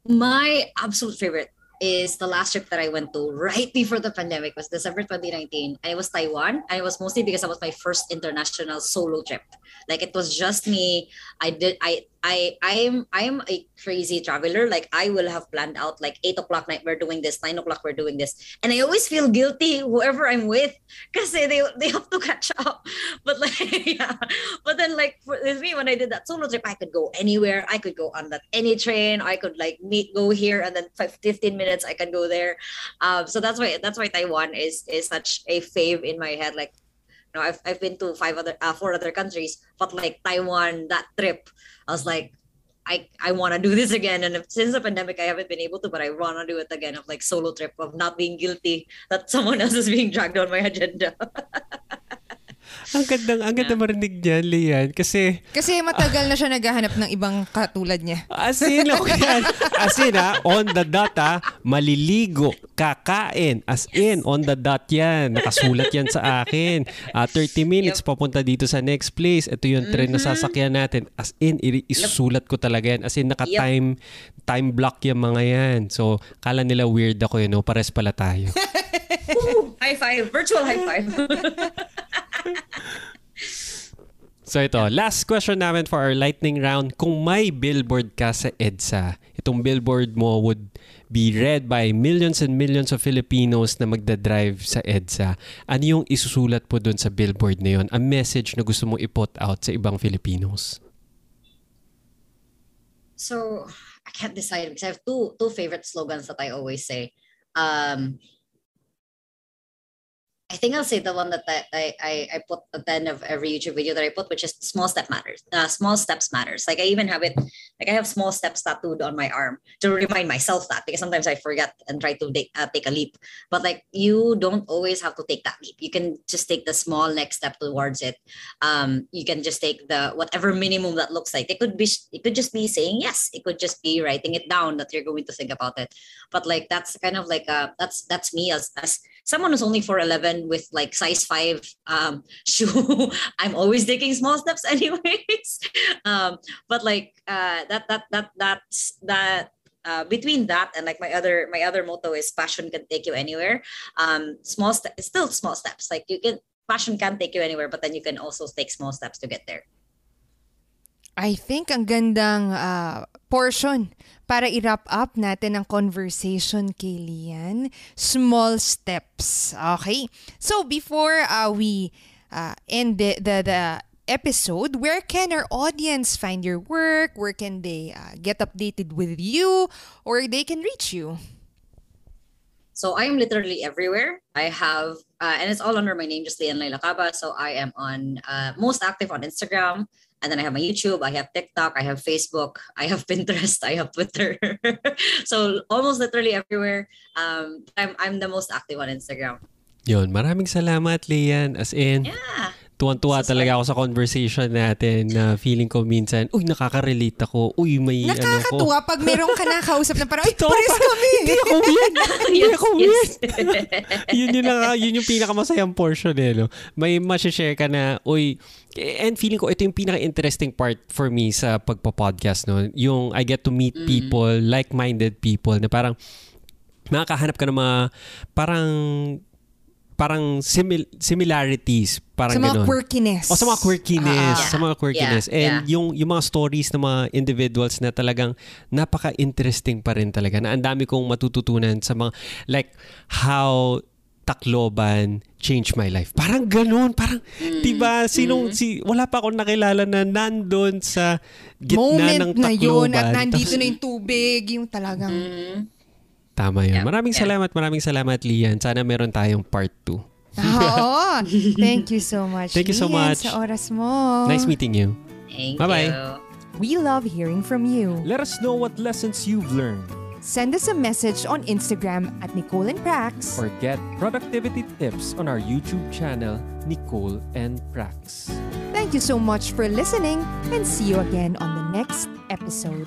Speaker 3: My absolute favorite is the last trip that I went to right (laughs) before the pandemic was December 2019 and it was Taiwan. And it was mostly because it was my first international solo trip. Like it was just me. I did I I I'm I'm a crazy traveler. Like I will have planned out like eight o'clock night we're doing this, nine o'clock we're doing this, and I always feel guilty whoever I'm with because they they have to catch up. (laughs) But like (laughs) yeah, but then like for, with me when I did that solo trip, I could go anywhere. I could go on that any train. I could like meet go here and then 15 minutes I can go there. Um, so that's why that's why Taiwan is is such a fave in my head. Like know, I've, I've been to five other, uh, four other countries, but like Taiwan, that trip, I was like, I, I want to do this again. And if, since the pandemic, I haven't been able to, but I want to do it again of like solo trip of not being guilty that someone else is being dragged on my agenda. (laughs)
Speaker 1: ang ganda, ang ganda marinig niyan, Lian. Kasi...
Speaker 2: Kasi matagal na siya naghahanap ng ibang katulad niya.
Speaker 1: As in, okay. As in, ha, on the dot, ha, maliligo, kakain. As in, on the dot yan. Nakasulat yan sa akin. Uh, ah, 30 minutes, yep. papunta dito sa next place. Ito yung train mm-hmm. na sasakyan natin. As in, isusulat ko talaga yan. As in, naka-time yep. time block yung mga yan. So, kala nila weird ako yun. No? Pares pala tayo. (laughs)
Speaker 3: high five. Virtual high five. (laughs)
Speaker 1: So ito, last question namin for our lightning round. Kung may billboard ka sa EDSA, itong billboard mo would be read by millions and millions of Filipinos na magdadrive sa EDSA. Ano yung isusulat po doon sa billboard na yun? A message na gusto mong iput out sa ibang Filipinos?
Speaker 3: So, I can't decide because I have two two favorite slogans that I always say. Um, I think I'll say the one that I, I, I put at the end of every YouTube video that I put, which is small step matters. Uh, small steps matters. Like I even have it, like I have small steps tattooed on my arm to remind myself that because sometimes I forget and try to take, uh, take a leap. But like you don't always have to take that leap. You can just take the small next step towards it. Um, you can just take the whatever minimum that looks like. It could be, it could just be saying yes. It could just be writing it down that you're going to think about it. But like that's kind of like uh that's that's me as as someone who's only 4'11 with like size 5 um, (laughs) shoe i'm always taking small steps (laughs) anyways. Um, but like uh, that that that that's that uh, between that and like my other my other motto is passion can take you anywhere. Um small still small steps. Like you can passion can take you anywhere but then you can also take small steps to get there
Speaker 2: I think ang gandang uh, portion para i-wrap up natin ang conversation kay Lian. Small steps. Okay? So before uh, we uh, end the, the, the episode, where can our audience find your work? Where can they uh, get updated with you? Or they can reach you?
Speaker 3: So I am literally everywhere. I have, uh, and it's all under my name, just Lian Laila Kaba. So I am on, uh, most active on Instagram, and then I have my YouTube, I have TikTok, I have Facebook, I have (laughs) Pinterest, I have Twitter. (laughs) so almost literally everywhere. Um, I'm I'm the most active on Instagram.
Speaker 1: Yon, maraming salamat, Lian. As in,
Speaker 3: yeah.
Speaker 1: Tuwan-tuwa talaga ako sa conversation natin na feeling ko minsan, uy, nakaka-relate ako. Uy, may ano ko.
Speaker 2: Nakakatuwa pag merong ka nakausap na parang,
Speaker 1: Totoo
Speaker 2: pares kami.
Speaker 1: Hindi ako weird. (laughs) Hindi ako weird. (laughs) yun yung, naka, yun yung pinakamasayang portion eh. No? May share ka na, uy, and feeling ko ito yung pinaka-interesting part for me sa pagpa-podcast. No? Yung I get to meet people, like-minded people na parang makakahanap ka ng mga parang parang simil- similarities parang
Speaker 2: Sa mga
Speaker 1: ganun.
Speaker 2: quirkiness.
Speaker 1: O sa mga quirkiness,
Speaker 2: Ah,
Speaker 1: sa mga quirkiness.
Speaker 3: Yeah,
Speaker 1: And
Speaker 3: yeah.
Speaker 1: yung yung mga stories ng mga individuals na talagang napaka-interesting pa rin talaga. Na ang dami kong matututunan sa mga like how Tacloban changed my life. Parang ganun, parang
Speaker 2: Mm,
Speaker 1: 'di ba sinong si wala pa akong nakilala na nandun sa gitna ng
Speaker 2: moment na yun
Speaker 1: Tacloban.
Speaker 2: at nandito
Speaker 1: Tapos-
Speaker 2: na yung tubig, yung talagang...
Speaker 3: Mhm.
Speaker 1: Tama yun.
Speaker 3: Yeah,
Speaker 1: Maraming
Speaker 3: yeah.
Speaker 1: salamat, maraming salamat Lian. Sana meron tayong part 2.
Speaker 2: Oo. (laughs) Thank you so much.
Speaker 1: Thank you so
Speaker 2: Lian,
Speaker 1: much.
Speaker 2: sa oras mo.
Speaker 1: Nice meeting you.
Speaker 3: Thank
Speaker 1: Bye-bye.
Speaker 3: you.
Speaker 2: We love hearing from you.
Speaker 4: Let us know what lessons you've learned
Speaker 2: Send us a message on Instagram at Nicole and Prax.
Speaker 4: or get productivity tips on our YouTube channel, Nicole and Prax.
Speaker 2: Thank you so much for listening and see you again on the next episode.